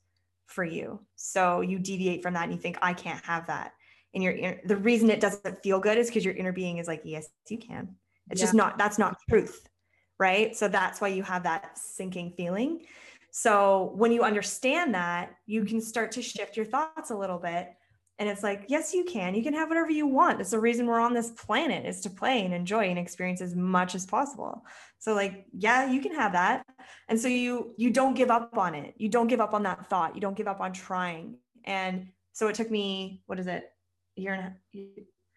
for you. So you deviate from that and you think, I can't have that. And your inner- the reason it doesn't feel good is because your inner being is like, yes, you can. It's just not that's not truth. Right. So that's why you have that sinking feeling. So when you understand that, you can start to shift your thoughts a little bit. And it's like, yes, you can. You can have whatever you want. It's the reason we're on this planet is to play and enjoy and experience as much as possible. So like, yeah, you can have that. And so you you don't give up on it. You don't give up on that thought. You don't give up on trying. And so it took me, what is it? A year and a half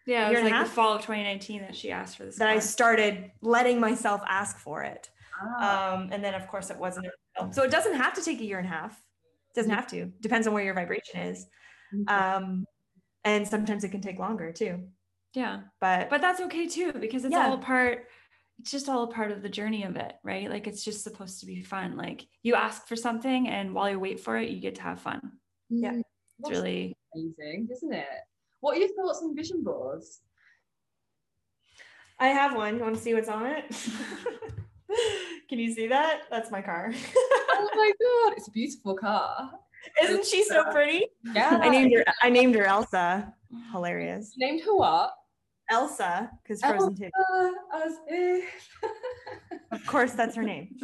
yeah it year was like the fall of 2019 that she asked for this that I started letting myself ask for it. Ah. Um, and then of course it wasn't. So it doesn't have to take a year and a half. It doesn't have to. Depends on where your vibration is. Um, and sometimes it can take longer too. yeah But but that's okay too because it's Yeah. all a part it's just all a part of the journey of it right like it's just supposed to be fun like you ask for something and while you wait for it you get to have fun Yeah. Mm, it's That's really amazing, isn't it? What are your thoughts on vision boards? I have one. You want to see what's on it? can you see that? That's my car. oh my god, it's a beautiful car. Isn't she so pretty? Yeah. I named her. I named her Elsa. Hilarious. You named her what? Elsa, because Frozen Two. As if. Of course, that's her name.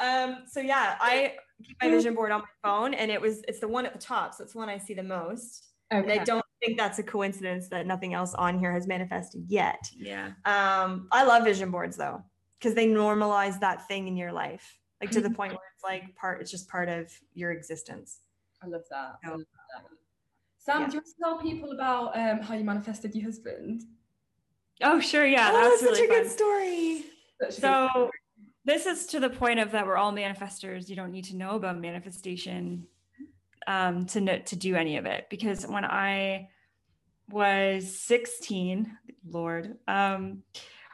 Um, so yeah, I keep my vision board on my phone, and it was it's the one at the top, so it's the one I see the most. And okay. I don't think that's a coincidence that nothing else on here has manifested yet. yeah Um, I love vision boards though. because they normalize that thing in your life, like to the Mhm. point where it's like part, it's just part of your existence. I love that. I love that. Sam, Yeah. do you want to tell people about um, how you manifested your husband? Oh, sure. Yeah. oh, that was that's such really a good story. Such a good So this is to the point of that we're all manifestors. You don't need to know about manifestation um, to know, to do any of it because when I was 16, Lord, um,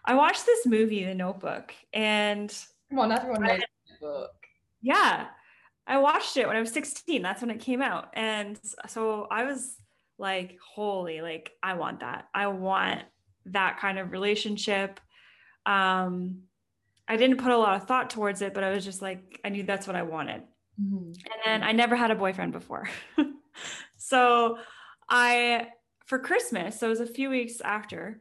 I watched this movie, The Notebook, and Come on, everyone knows the book. yeah, I watched it when I was 16. That's when it came out, and so I was like, "Holy, like I want that. I want that kind of relationship." Um, I didn't put a lot of thought towards it, but I was just like, I knew that's what I wanted. And then I never had a boyfriend before. so I, for Christmas, so it was a few weeks after,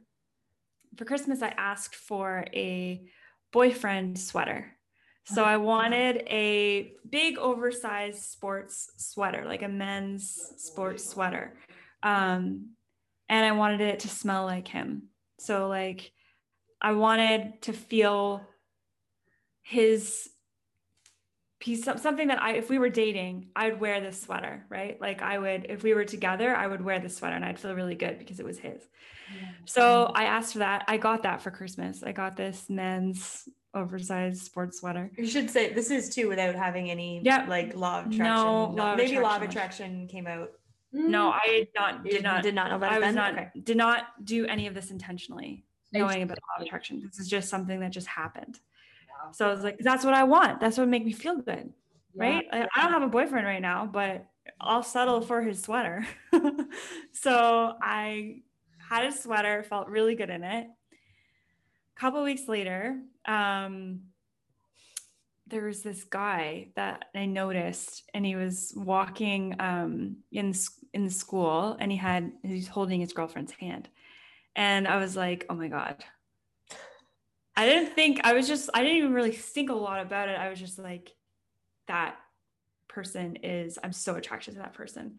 for Christmas, I asked for a boyfriend sweater. So I wanted a big oversized sports sweater, like a men's sports sweater. Um, and I wanted it to smell like him. So like I wanted to feel his piece something that I if we were dating, I'd wear this sweater, right? Like I would if we were together, I would wear this sweater and I'd feel really good because it was his. So I asked for that. I got that for Christmas. I got this men's oversized sports sweater. You should say this is too without having any Yeah. like law of attraction. No law of maybe law of attraction. attraction came out. No, hmm. I did not You did not did not know about I was then? not Okay. did not do any of this intentionally, knowing about law of attraction. This is just something that just happened. Wow. So I was like, that's what I want. That's what make me feel good. Yeah. right? I, I don't have a boyfriend right now, but I'll settle for his sweater. so I had a sweater, felt really good in it. A couple weeks later, um, there was this guy that I noticed, and he was walking um, in in school, and he had he's holding his girlfriend's hand, and I was like, oh my god. I didn't think I was just I didn't even really think a lot about it. I was just like, that person is i'm so attracted to that person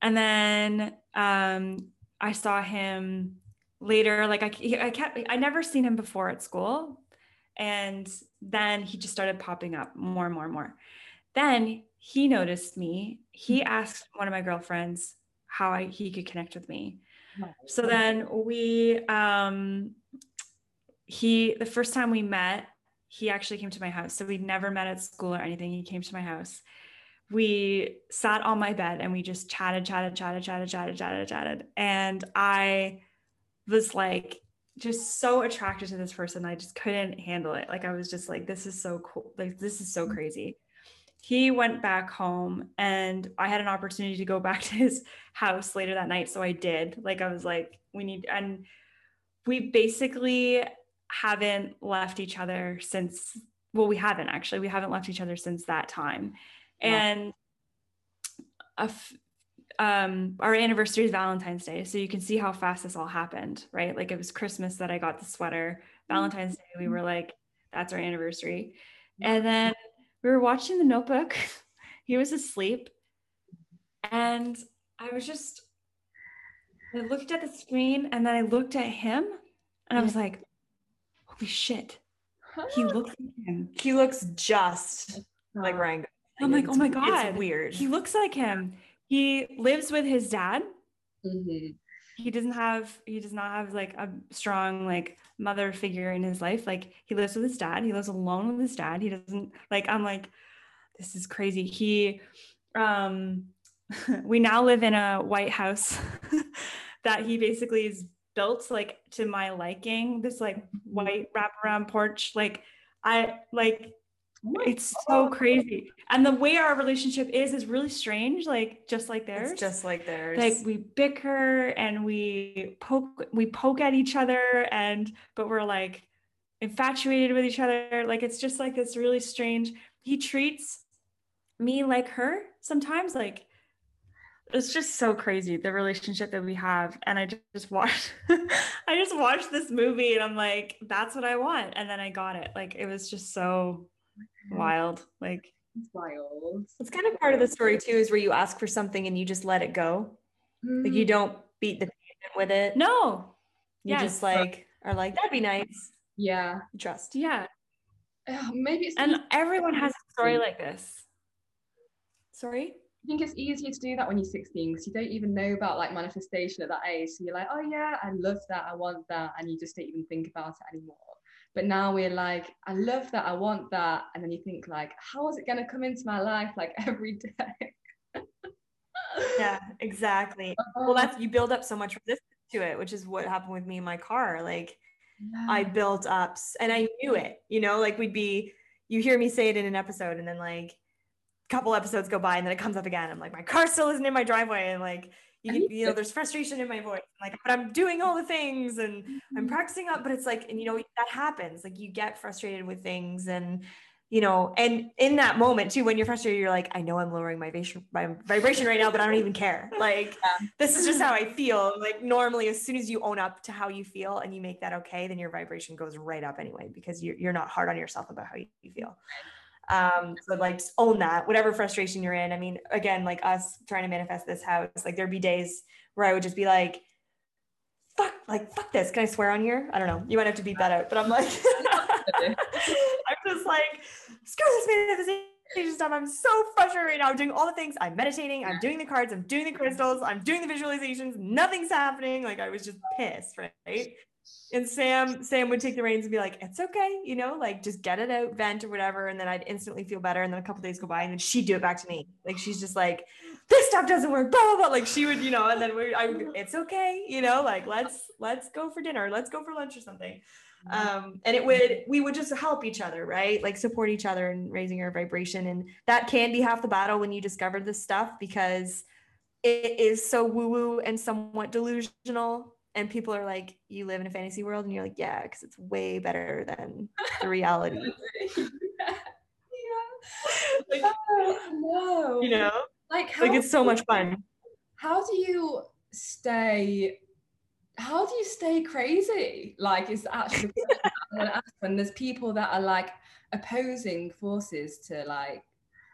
and then um i saw him later like i i kept i never seen him before at school and then he just started popping up more and more and more. Then he noticed me. He asked one of my girlfriends how I, he could connect with me. So then we um he the first time we met he actually came to my house. So we'd never met at school or anything. He came to my house. We sat on my bed and we just chatted chatted chatted chatted chatted chatted chatted. And i was like just so attracted to this person i just couldn't handle it. Like i was just like this is so cool. Like this is so mm-hmm. crazy. He went back home and i had an opportunity to go back to his house later that night so i did. Like i was like we need and we basically haven't left each other since well we haven't actually. We haven't left each other since that time. Wow. and a f- um our anniversary is valentine's day so you can see how fast this all happened right? Like it was christmas that i got the sweater. Valentine's day we were like that's our anniversary. And then we were watching the notebook. He was asleep. And i was just i looked at the screen and then i looked at him and i was like holy shit. He looks like him. He looks just like Ryan. I'm like, oh my It's God. weird. he looks like him he lives with his dad. Mhm. he doesn't have he does not have like a strong like mother figure in his life. Like he lives with his dad. He lives alone with his dad. He doesn't like i'm like this is crazy. He um we now live in a white house that he basically is built like to my liking. This like white wraparound porch. Like i like Oh it's so crazy. And the way our relationship is is really strange like just like theirs. It's just like theirs. like we bicker and we poke we poke at each other and but we're like infatuated with each other. Like it's just like this really strange he treats me like her sometimes like it's just so crazy the relationship that we have. And i just watched i just watched this movie and i'm like that's what i want. And then i got it. Like it was just so wild like It's wild. it's kind of part of the story too, is where you ask for something and you just let it go. Like you don't beat the pavement with it. no You yes. just like are like, that'd be nice. Yeah. Trust. Yeah. Uh, maybe it's And everyone has a story like this. Sorry? I think it's easier to do that when you're 16 because you don't even know about like manifestation at that age. So you're like, oh yeah, I love that, I want that, and you just don't even think about it anymore. But now we're like, I love that, I want that, and then you think like, how is it gonna come into my life like every day? Yeah, exactly. Uh-huh. Well, that's you build up so much resistance to it, which is what happened with me in my car. Like I built up and I knew it, you know, like we'd be, you hear me say it in an episode and then like a couple episodes go by and then it comes up again. I'm like, my car still isn't in my driveway. And like, you, can, you know, there's frustration in my voice. Like, but I'm doing all the things and I'm practicing up, but it's like, and you know, that happens. Like you get frustrated with things and, you know, and in that moment too, when you're frustrated, you're like, I know I'm lowering my vibration, my vibration right now, but I don't even care. Like, this is just how I feel. Like normally, as soon as you own up to how you feel and you make that okay, then your vibration goes right up anyway because you're you're not hard on yourself about how you feel. Um, so like own that, whatever frustration you're in. I mean, again, like us trying to manifest this house, like there'd be days where I would just be like, fuck, like fuck this. Can I swear on here? I don't know. You might have to beat that out, but I'm like, I'm just like, screw this manifestation stuff. I'm so frustrated right now. I'm doing all the things. I'm meditating. I'm doing the cards. I'm doing the crystals. I'm doing the visualizations. Nothing's happening. Like I was just pissed, right? And Sam, Sam would take the reins and be like, "It's okay, you know, like just get it out, vent or whatever." And then I'd instantly feel better. And then a couple days go by, and then she'd do it back to me. Like she's just like, "This stuff doesn't work," blah blah blah. Like she would, you know. And then we, I, would- it's okay, you know, like let's let's go for dinner, let's go for lunch or something um and it would we would just help each other right like support each other and raising our vibration and that can be half the battle when you discover this stuff because it is so woo woo and somewhat delusional and people are like you live in a fantasy world and you're like yeah because it's way better than the reality yeah. like, Oh, no. you know like how, like it's so much fun how do you stay how do you stay crazy like is actually the question I'm gonna ask when there's people that are like opposing forces to like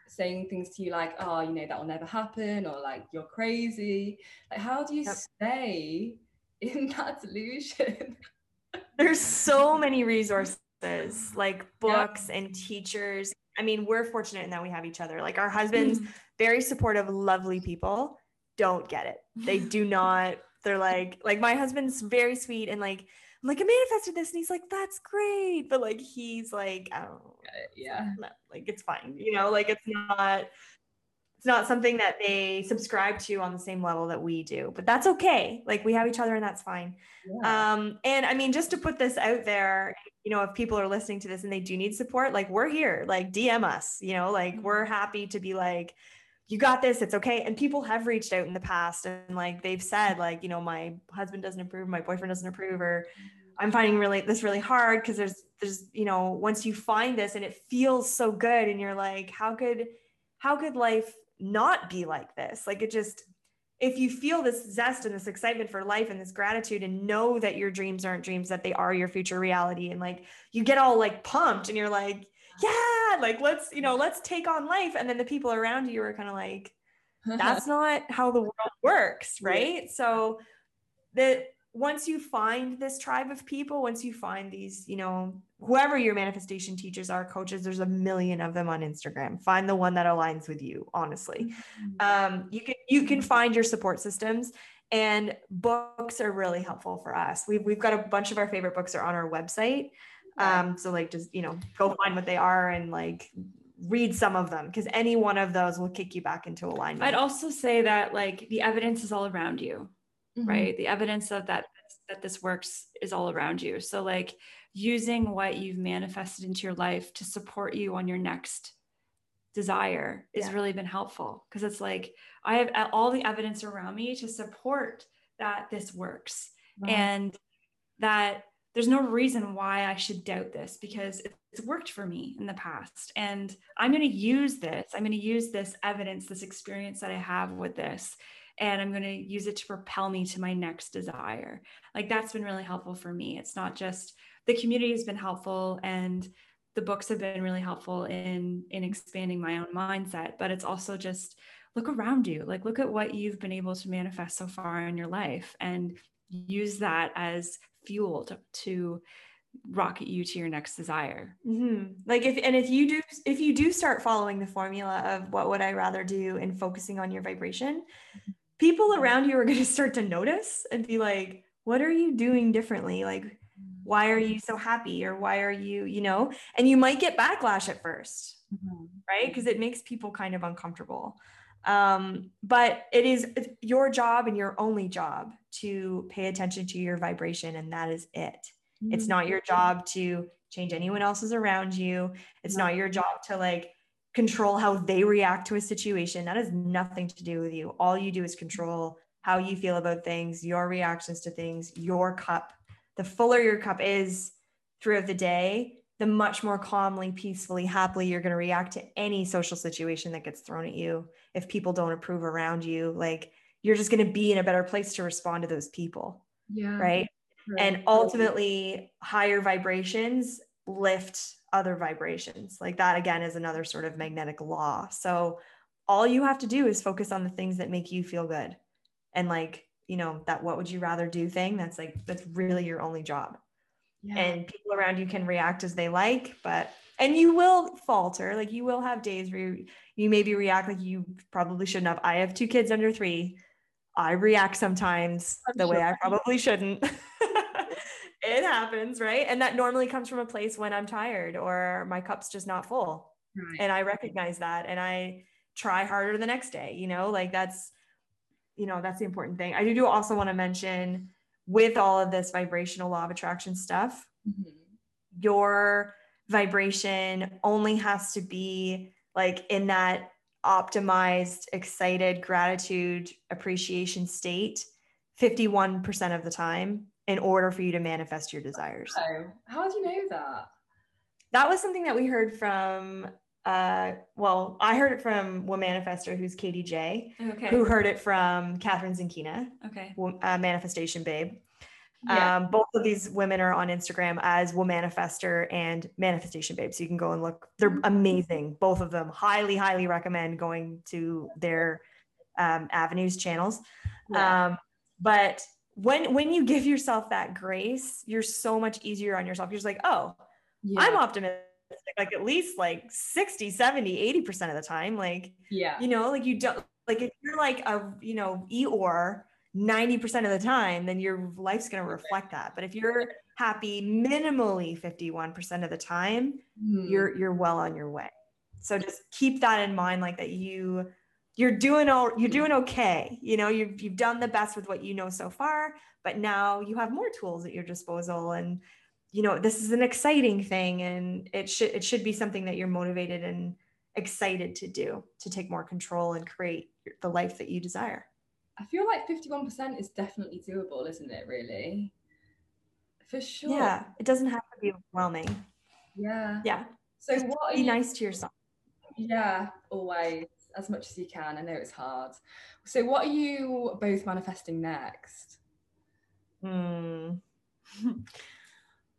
saying things to you like oh you know that will never happen or like you're crazy like how do you Yep. stay in that solution. there's so many resources like Yeah. books and teachers. I mean we're fortunate in that we have each other. Like our husbands Mm. very supportive lovely people. Don't get it. They do not. They're like like my husband's very sweet and like i'm like i manifested this and he's like that's great. But like he's like i don't yeah. like it's fine. You know like it's not it's not something that they subscribe to on the same level that we do but that's okay. Like we have each other and that's fine. Yeah. um, and I mean, just to put this out there, you know, if people are listening to this and they do need support, like we're here, like DM us, you know, like we're happy to be like, you got this, it's okay. And people have reached out in the past and like they've said, like, you know, my husband doesn't approve, my boyfriend doesn't approve, or I'm finding really this really hard because there's there's, you know, once you find this and it feels so good, and you're like, how could how could life not be like this? Like it just if you feel this zest and this excitement for life and this gratitude and know that your dreams aren't dreams that they are your future reality and like you get all like pumped and you're like yeah like let's you know let's take on life. And then the people around you are kind of like that's not how the world works right? So that once you find this tribe of people once you find these you know whoever your manifestation teachers are coaches there's a million of them on instagram. Find the one that aligns with you honestly. Um, you can you can find your support systems and books are really helpful for us. We've, we've got a bunch of our favorite books are on our website. Um, so like just you know go find what they are and like read some of them because any one of those will kick you back into alignment. I'd also say that like the evidence is all around you, Mhm. right? The evidence of that that this works is all around you. So like using what you've manifested into your life to support you on your next desire has Yeah. really been helpful because it's like I have all the evidence around me to support that this works and that there's no reason why I should doubt this because it's worked for me in the past. And I'm going to use this. I'm going to use this evidence, this experience that I have with this, and I'm going to use it to propel me to my next desire. Like that's been really helpful for me. It's not just the community has been helpful and the books have been really helpful in in expanding my own mindset, but it's also just look around you. Like look at what you've been able to manifest so far in your life and use that as fuel to, to rocket you to your next desire. Mm-hmm. Like if and if you do if you do start following the formula of what would I rather do and focusing on your vibration, people around you are going to start to notice and be like, "What are you doing differently? Like, why are you so happy or why are you you know?" And you might get backlash at 1st Mm-hmm. right? Because it makes people kind of uncomfortable. Um, but it is your job and your only job to pay attention to your vibration, and that is it. It's Mm-hmm. not your job to change anyone else's around you. It's No. not your job to like control how they react to a situation. That has nothing to do with you. All you do is control how you feel about things, your reactions to things, your cup. The fuller your cup is throughout the day, the much more calmly, peacefully, happily you're going to react to any social situation that gets thrown at you. If people don't approve around you, like you're just going to be in a better place to respond to those people. Yeah. Right and ultimately higher vibrations lift other vibrations. Like that again is another sort of magnetic law. So all you have to do is focus on the things that make you feel good. And like you know that what would you rather do thing that's like that's really your only job. Yeah. and people around you can react as they like but and you will falter. Like you will have days where you, you maybe react like you probably shouldn't have. I have two kids under three. I react sometimes I'm the way i probably shouldn't it happens right? And that normally comes from a place when i'm tired or my cup's just not full. Right. and i recognize that and i try harder the next day you know? Like that's you know that's the important thing. I do also want to mention with all of this vibrational law of attraction stuff Mhm. your vibration only has to be like in that optimized excited gratitude appreciation state 51% of the time in order for you to manifest your desires Oh, how do you know that? that was something that we heard from uh well i heard it from one manifester who's katie j Okay. who heard it from Kathrin Zenkina okay. uh, manifestation babe Yeah. um, both of these women are on instagram as womanifester and manifestation babe so you can go and look they're amazing both of them highly highly recommend going to their um, avenues channels Yeah. um, but when when you give yourself that grace you're so much easier on yourself you're just like oh yeah. I'm optimistic, like at least like 60, 70, 80% of the time. Like, yeah. you know, like you don't, like if you're like a, you know, Eeyore 90% of the time, then your life's going to reflect that. But if you're happy minimally 51% of the time, Mhm. you're, you're well on your way. So just keep that in mind, like that you, you're doing all, you're doing okay. You know, you've, you've done the best with what you know so far, but now you have more tools at your disposal and you know this is an exciting thing and it should it should be something that you're motivated and excited to do to take more control and create the life that you desire I feel like 51% is definitely doable, isn't it, really? For sure. yeah it doesn't have to be overwhelming Yeah. yeah So what are be you nice to yourself Yeah, always, as much as you can. I know it's hard. So what are you both manifesting next? Hmm.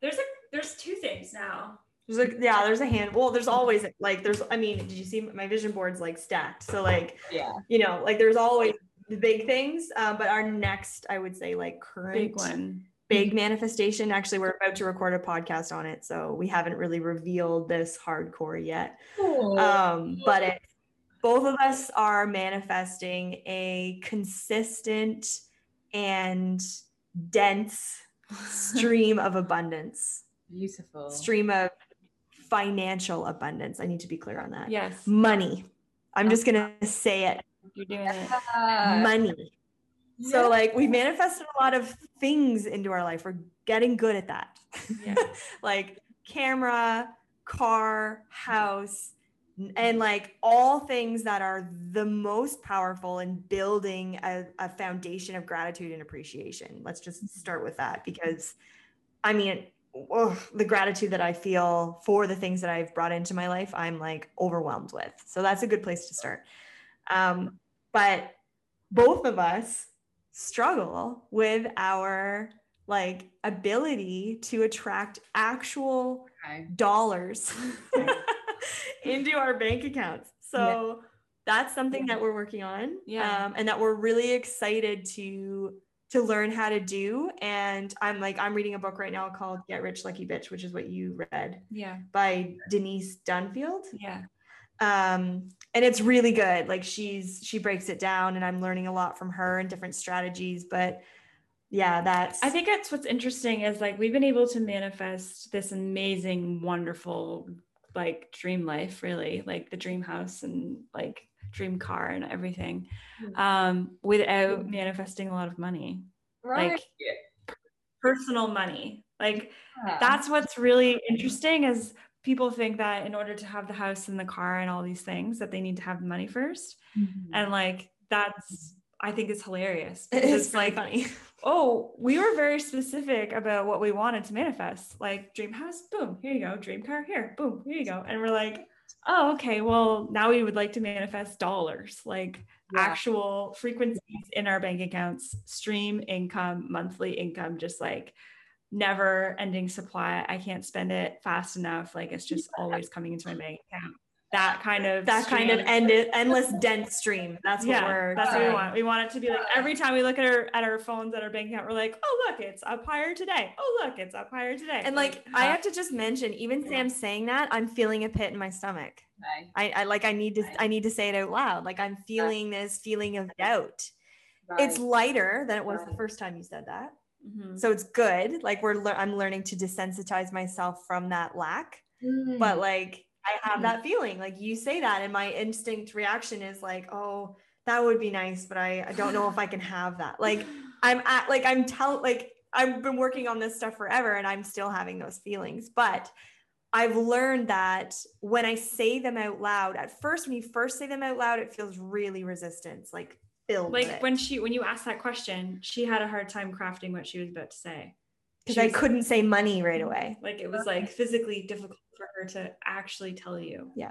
There's a there's two things now. there's like yeah there's a hand well there's always like there's i mean did you see my vision boards like stacked so like Yeah. you know like there's always the big things um, but our next i would say like current Big one. big manifestation. Actually, we're about to record a podcast on it, so we haven't really revealed this hardcore yet. Um, but it, both of us are manifesting a consistent and dense stream of abundance, Beautiful. stream of financial abundance. I need to be clear on that. Yes. Money. I'm just gonna say it. You're doing it. Money. So like we've manifested a lot of things into our life. We're getting good at that. Yeah. like camera, car, house, n- and like all things that are the most powerful in building a, a foundation of gratitude and appreciation. Let's just start with that because I mean, ugh, the gratitude that I feel for the things that I've brought into my life, I'm like overwhelmed with. So that's a good place to start. Um, but both of us struggle with our like ability to attract actual Okay. dollars into our bank accounts. So that's something that we're working on. Yeah. Um, and that we're really excited to to learn how to do. And I'm like, I'm reading a book right now called Get Rich Lucky Bitch, which is what you read Yeah. by Denise Duffield. Yeah. Um, and it's really good. Like she's she breaks it down, and I'm learning a lot from her and different strategies. But yeah, that's I think that's what's interesting is like we've been able to manifest this amazing, wonderful, like dream life, really, like the dream house and like dream car and everything, Mm. um, without manifesting a lot of money, Right. like personal money. Like Yeah. that's what's really interesting is people think that in order to have the house and the car and all these things that they need to have money first Mhm. and like that's i think it's hilarious is it's like funny. oh we were very specific about what we wanted to manifest. Like dream house boom here you go. Dream car here boom here you go. And we're like oh okay well now we would like to manifest dollars like Yeah. actual frequencies in our bank accounts stream income monthly income just like never ending supply. I can't spend it fast enough. Like it's just always coming into my bank account that kind of that kind of stream. ended endless dense stream. That's what yeah, we're that's what we want. We want it to be like every time we look at our at our phones at our bank account, we're like, oh look, it's up higher today. Oh look, it's up higher today. And like I uh, have to just mention, even Sam saying that, I'm feeling a pit in my stomach. Okay. I, I like I need to I need to say it out loud. Like I'm feeling this feeling of doubt. It's lighter than it was the first time you said that. Mhm. So it's good. Like we're lear- I'm learning to desensitize myself from that lack. Mm. But like I have Mm. that feeling. Like you say that and my instinct reaction is like, "Oh, that would be nice, but I, I don't know if I can have that." Like I'm at like I'm tell like I've been working on this stuff forever and I'm still having those feelings. But I've learned that when I say them out loud, at first, when you first say them out loud, it feels really resistance, like filled like when she when you asked that question, she had a hard time crafting what she was about to say. Because I couldn't say money right away. Like it was like physically difficult for her to actually tell you. Yeah.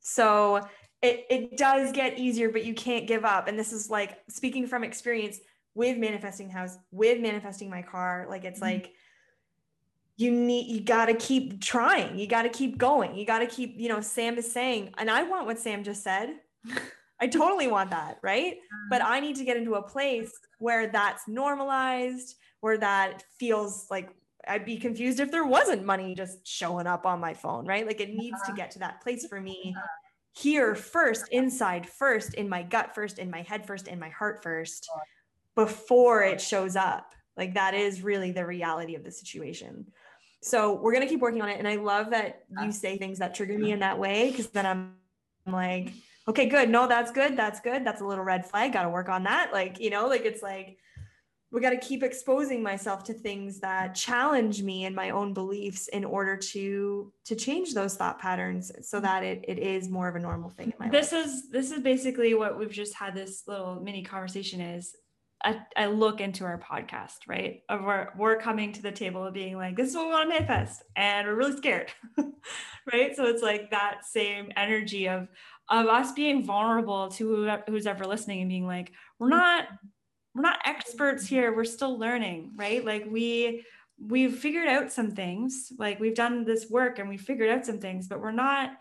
So it, it does get easier, but you can't give up. And this is like speaking from experience with manifesting house, with manifesting my car. Like it's Mhm. like you need you got to keep trying. You got to keep going. You got to keep, you know, Sam is saying, and I want what Sam just said. I totally want that, right? But I need to get into a place where that's normalized, where that feels like I'd be confused if there wasn't money just showing up on my phone, right? Like it needs to uh-huh. get to that place for me uh-huh. here first, inside first, in my gut first, in my head first, in my heart first, before it shows up. Like that is really the reality of the situation. So we're gonna keep working on it. And I love that you say things that trigger me in that way because then I'm, I'm like, okay, good. No, that's good. That's good. That's a little red flag. Got to work on that. Like, you know, like it's like, we got to keep exposing myself to things that challenge me and my own beliefs in order to to change those thought patterns so that it, it is more of a normal thing in my this life. is this is basically what we've just had this little mini conversation is a, a look into our podcast right of where we're coming to the table of being like this is what we want to manifest and we're really scared right so it's like that same energy of of us being vulnerable to who, who's ever listening and being like we're not we're not experts here we're still learning right? Like we we've figured out some things like we've done this work and we figured out some things but we're not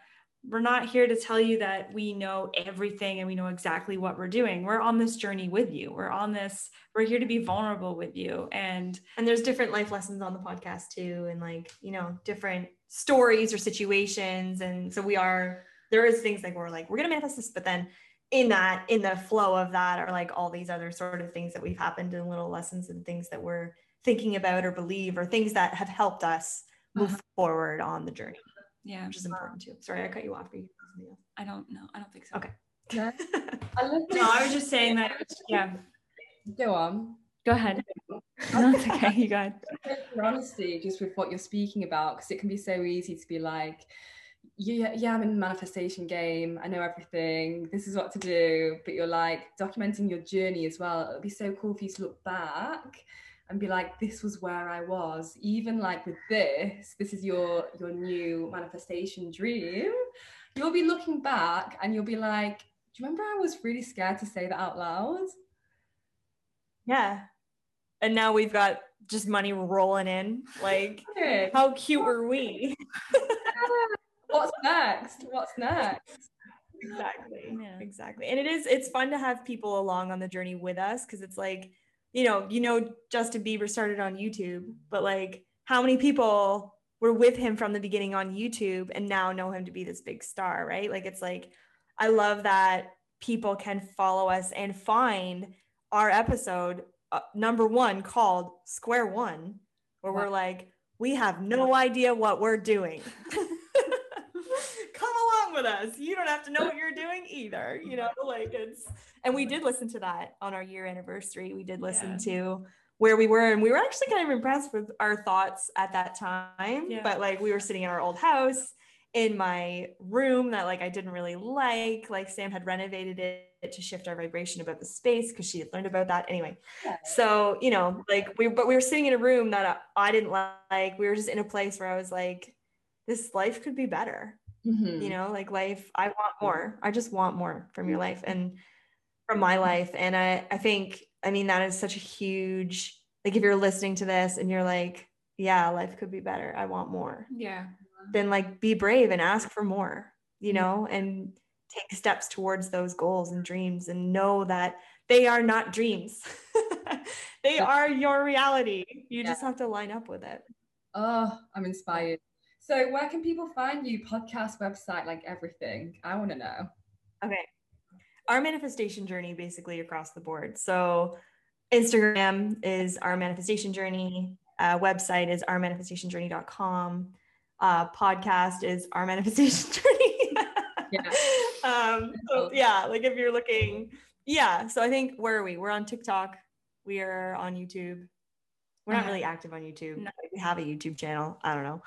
we're not here to tell you that we know everything and we know exactly what we're doing. We're on this journey with you. We're on this we're here to be vulnerable with you. And and there's different life lessons on the podcast too and like you know different stories or situations. And so we are there is things like we're like we're gonna manifest this but then in that in the flow of that are like all these other sort of things that we've happened and little lessons and things that we're thinking about or believe or things that have helped us move Uh-huh. forward on the journey yeah. which is important too. Sorry i cut you off. I don't know i don't think so. Okay. No, I love no i was just saying that yeah. Go on. go ahead. No, it's okay. You got Your honesty, just with what you're speaking about, because it can be so easy to be like, yeah, yeah, I'm in the manifestation game. I know everything. This is what to do. But you're like documenting your journey as well. It would be so cool for you to look back and be like, this was where I was. Even like with this, this is your your new manifestation dream. You'll be looking back and you'll be like, do you remember I was really scared to say that out loud? yeah and now we've got just money rolling in like how cute were we What's next? What's next? exactly Yeah. exactly and it is it's fun to have people along on the journey with us because it's like you know, you know, Justin Bieber started on YouTube, but like, how many people were with him from the beginning on YouTube and now know him to be this big star, right? Like, it's like, I love that people can follow us and find our episode uh, number one called Square One, where wow. we're like, we have no idea what we're doing. With us. You don't have to know what you're doing either. You mm-hmm. know, like it's, and we did listen to that on our year anniversary. We did listen yeah. to where we were, and we were actually kind of impressed with our thoughts at that time. Yeah. But like, we were sitting in our old house in my room that like I didn't really like. Like Sam had renovated it to shift our vibration about the space because she had learned about that anyway. Yeah. So you know, like we but we were sitting in a room that I, I, didn't like. We were just in a place where I was like, this life could be better. Mm-hmm. You know, like life. I want more. I just want more from your life and from my life. And I I think I mean that is such a huge like if you're listening to this and you're like yeah life could be better i want more yeah then like be brave and ask for more, you know, and take steps towards those goals and dreams and know that they are not dreams. they are your reality. You yeah. just have to line up with it. Oh, I'm inspired. So, where can people find you? Podcast, website, like everything? I want to know. Okay. Our manifestation journey basically across the board. So, Instagram is our manifestation journey. Uh, website is ourmanifestationjourney.com uh, podcast is our manifestation journey. yeah. Um, so yeah, like if you're looking, yeah. So I think where are we? We're on TikTok. We are on YouTube. We're not uh-huh. really active on YouTube. No. We have a YouTube channel. I don't know.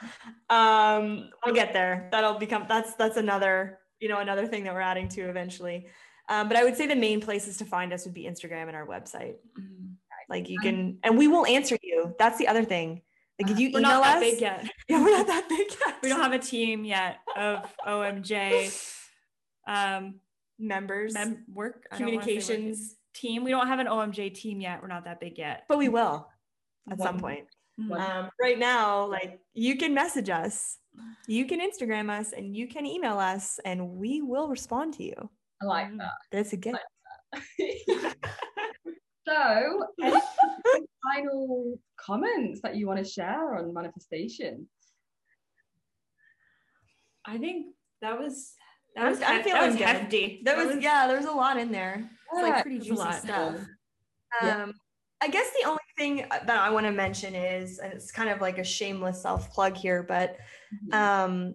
Um, we'll get there. That'll become that's that's another you know another thing that we're adding to eventually. Um, but I would say the main places to find us would be Instagram and our website. Mm-hmm. Like you can, and we will answer you. That's the other thing. Like if you we're email us, big yet. Yeah, we're not that big yet. we don't have a team yet of OMJ um, members, mem- work communications team. We don't have an OMJ team yet. We're not that big yet, but we will at some point. Um, right now, like you can message us, you can Instagram us, and you can email us, and we will respond to you. I like mm. that. That's a gift. Like so, final comments that you want to share on manifestation? I think that was that was, I'm feeling that was hefty. There was, was, yeah, there was a lot in there. It's yeah, like pretty juicy stuff. Um, yeah. I guess the only thing that I want to mention is, and it's kind of like a shameless self plug here, but mm-hmm. um,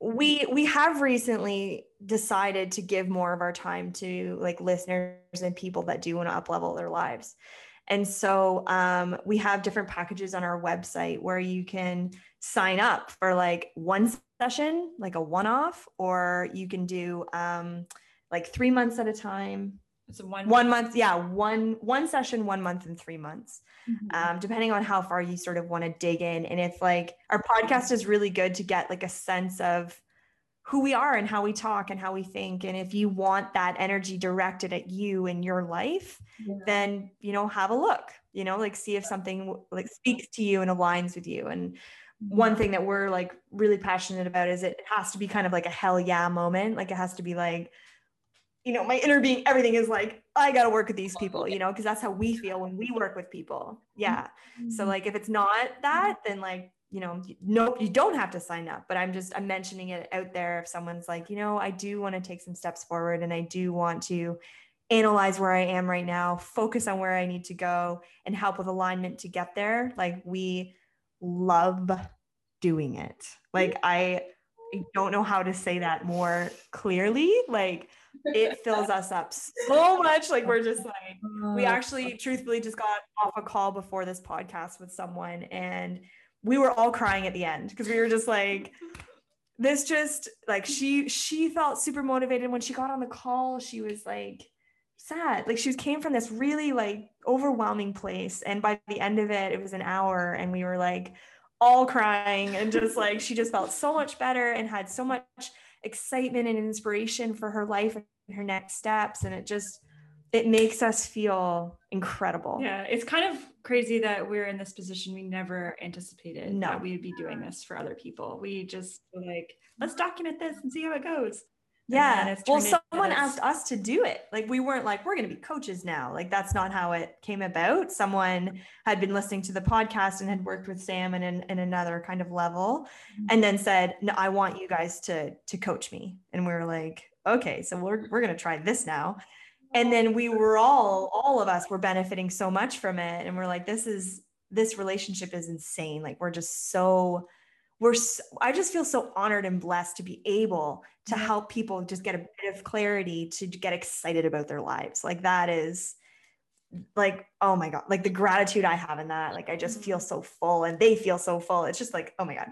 we we have recently decided to give more of our time to like listeners and people that do want to up level their lives. And so um, we have different packages on our website where you can sign up for like one session, like a one off, or you can do um, like three months at a time. So one one month, yeah, one one session, one month, and three months, mm-hmm. um, depending on how far you sort of want to dig in. And it's like our podcast is really good to get like a sense of who we are and how we talk and how we think and if you want that energy directed at you in your life yeah. then you know have a look you know like see if something like speaks to you and aligns with you and one thing that we're like really passionate about is it has to be kind of like a hell yeah moment like it has to be like you know my inner being everything is like i got to work with these people you know because that's how we feel when we work with people yeah mm-hmm. so like if it's not that then like you know, nope, you don't have to sign up, but I'm just, I'm mentioning it out there. If someone's like, you know, I do want to take some steps forward and I do want to analyze where I am right now, focus on where I need to go and help with alignment to get there. Like we love doing it. Like I, I don't know how to say that more clearly. Like it fills us up so much. Like we're just like, we oh, actually truthfully just got off a call before this podcast with someone and we were all crying at the end because we were just like this just like she she felt super motivated when she got on the call she was like sad like she came from this really like overwhelming place and by the end of it it was an hour and we were like all crying and just like she just felt so much better and had so much excitement and inspiration for her life and her next steps and it just it makes us feel incredible. Yeah, it's kind of crazy that we're in this position. We never anticipated no. that we would be doing this for other people. We just like, let's document this and see how it goes. Yeah. well someone asked us to do it. Like we weren't like we're going to be coaches now. Like that's not how it came about. Someone had been listening to the podcast and had worked with sam in, in, in another kind of level mm-hmm. and then said no i want you guys to to coach me. And we were like okay so we're, we're going to try this now. And then we were all all of us were benefiting so much from it and we're like this is this relationship is insane. Like we're just so we're so, i just feel so honored and blessed to be able to mm-hmm. help people just get a bit of clarity to get excited about their lives like that is like oh my god like the gratitude i have in that like i just feel mm-hmm. so full and they feel so full it's just like oh my god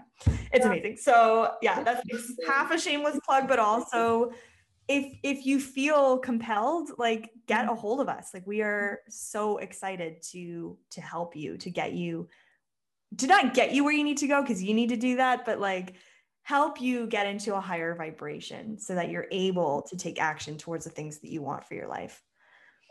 it's yeah. amazing so yeah that's half a shameless plug but also if if you feel compelled like get mm-hmm. a hold of us like we are so excited to to help you to get you to not get you where you need to go because you need to do that, but like help you get into a higher vibration so that you're able to take action towards the things that you want for your life.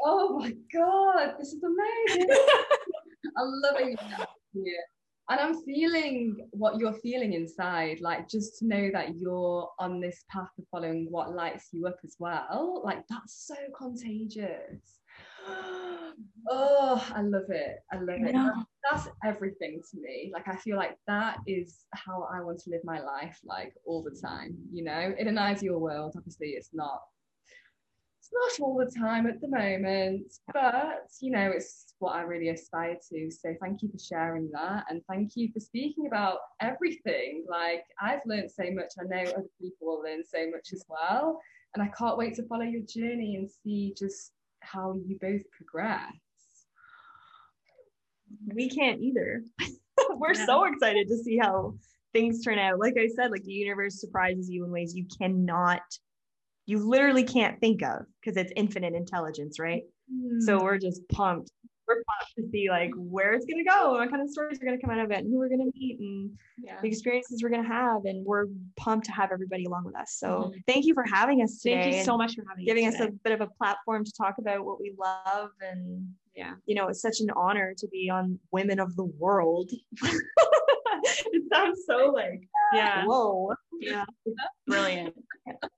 Oh my God, this is amazing. I'm loving that. Yeah. And I'm feeling what you're feeling inside, like just to know that you're on this path of following what lights you up as well. Like that's so contagious. oh, I love it. I love it. That's, that's everything to me. Like I feel like that is how I want to live my life, like all the time. You know, in an ideal world, obviously it's not it's not all the time at the moment, but you know, it's what I really aspire to. So thank you for sharing that and thank you for speaking about everything. Like I've learned so much. I know other people will learn so much as well. And I can't wait to follow your journey and see just how you both progress. We can't either. We're yeah. so excited to see how things turn out. Like I said, like the universe surprises you in ways you cannot, you literally can't think of because it's infinite intelligence, right? Mm. So we're just pumped we're pumped to see like where it's gonna go, what kind of stories are gonna come out of it, and who we're gonna meet, and yeah. the experiences we're gonna have, and we're pumped to have everybody along with us. So mm-hmm. thank you for having us today. Thank you so much for having giving us, us a bit of a platform to talk about what we love, and yeah, you know, it's such an honor to be on Women of the World. it sounds so like yeah, whoa, yeah, brilliant.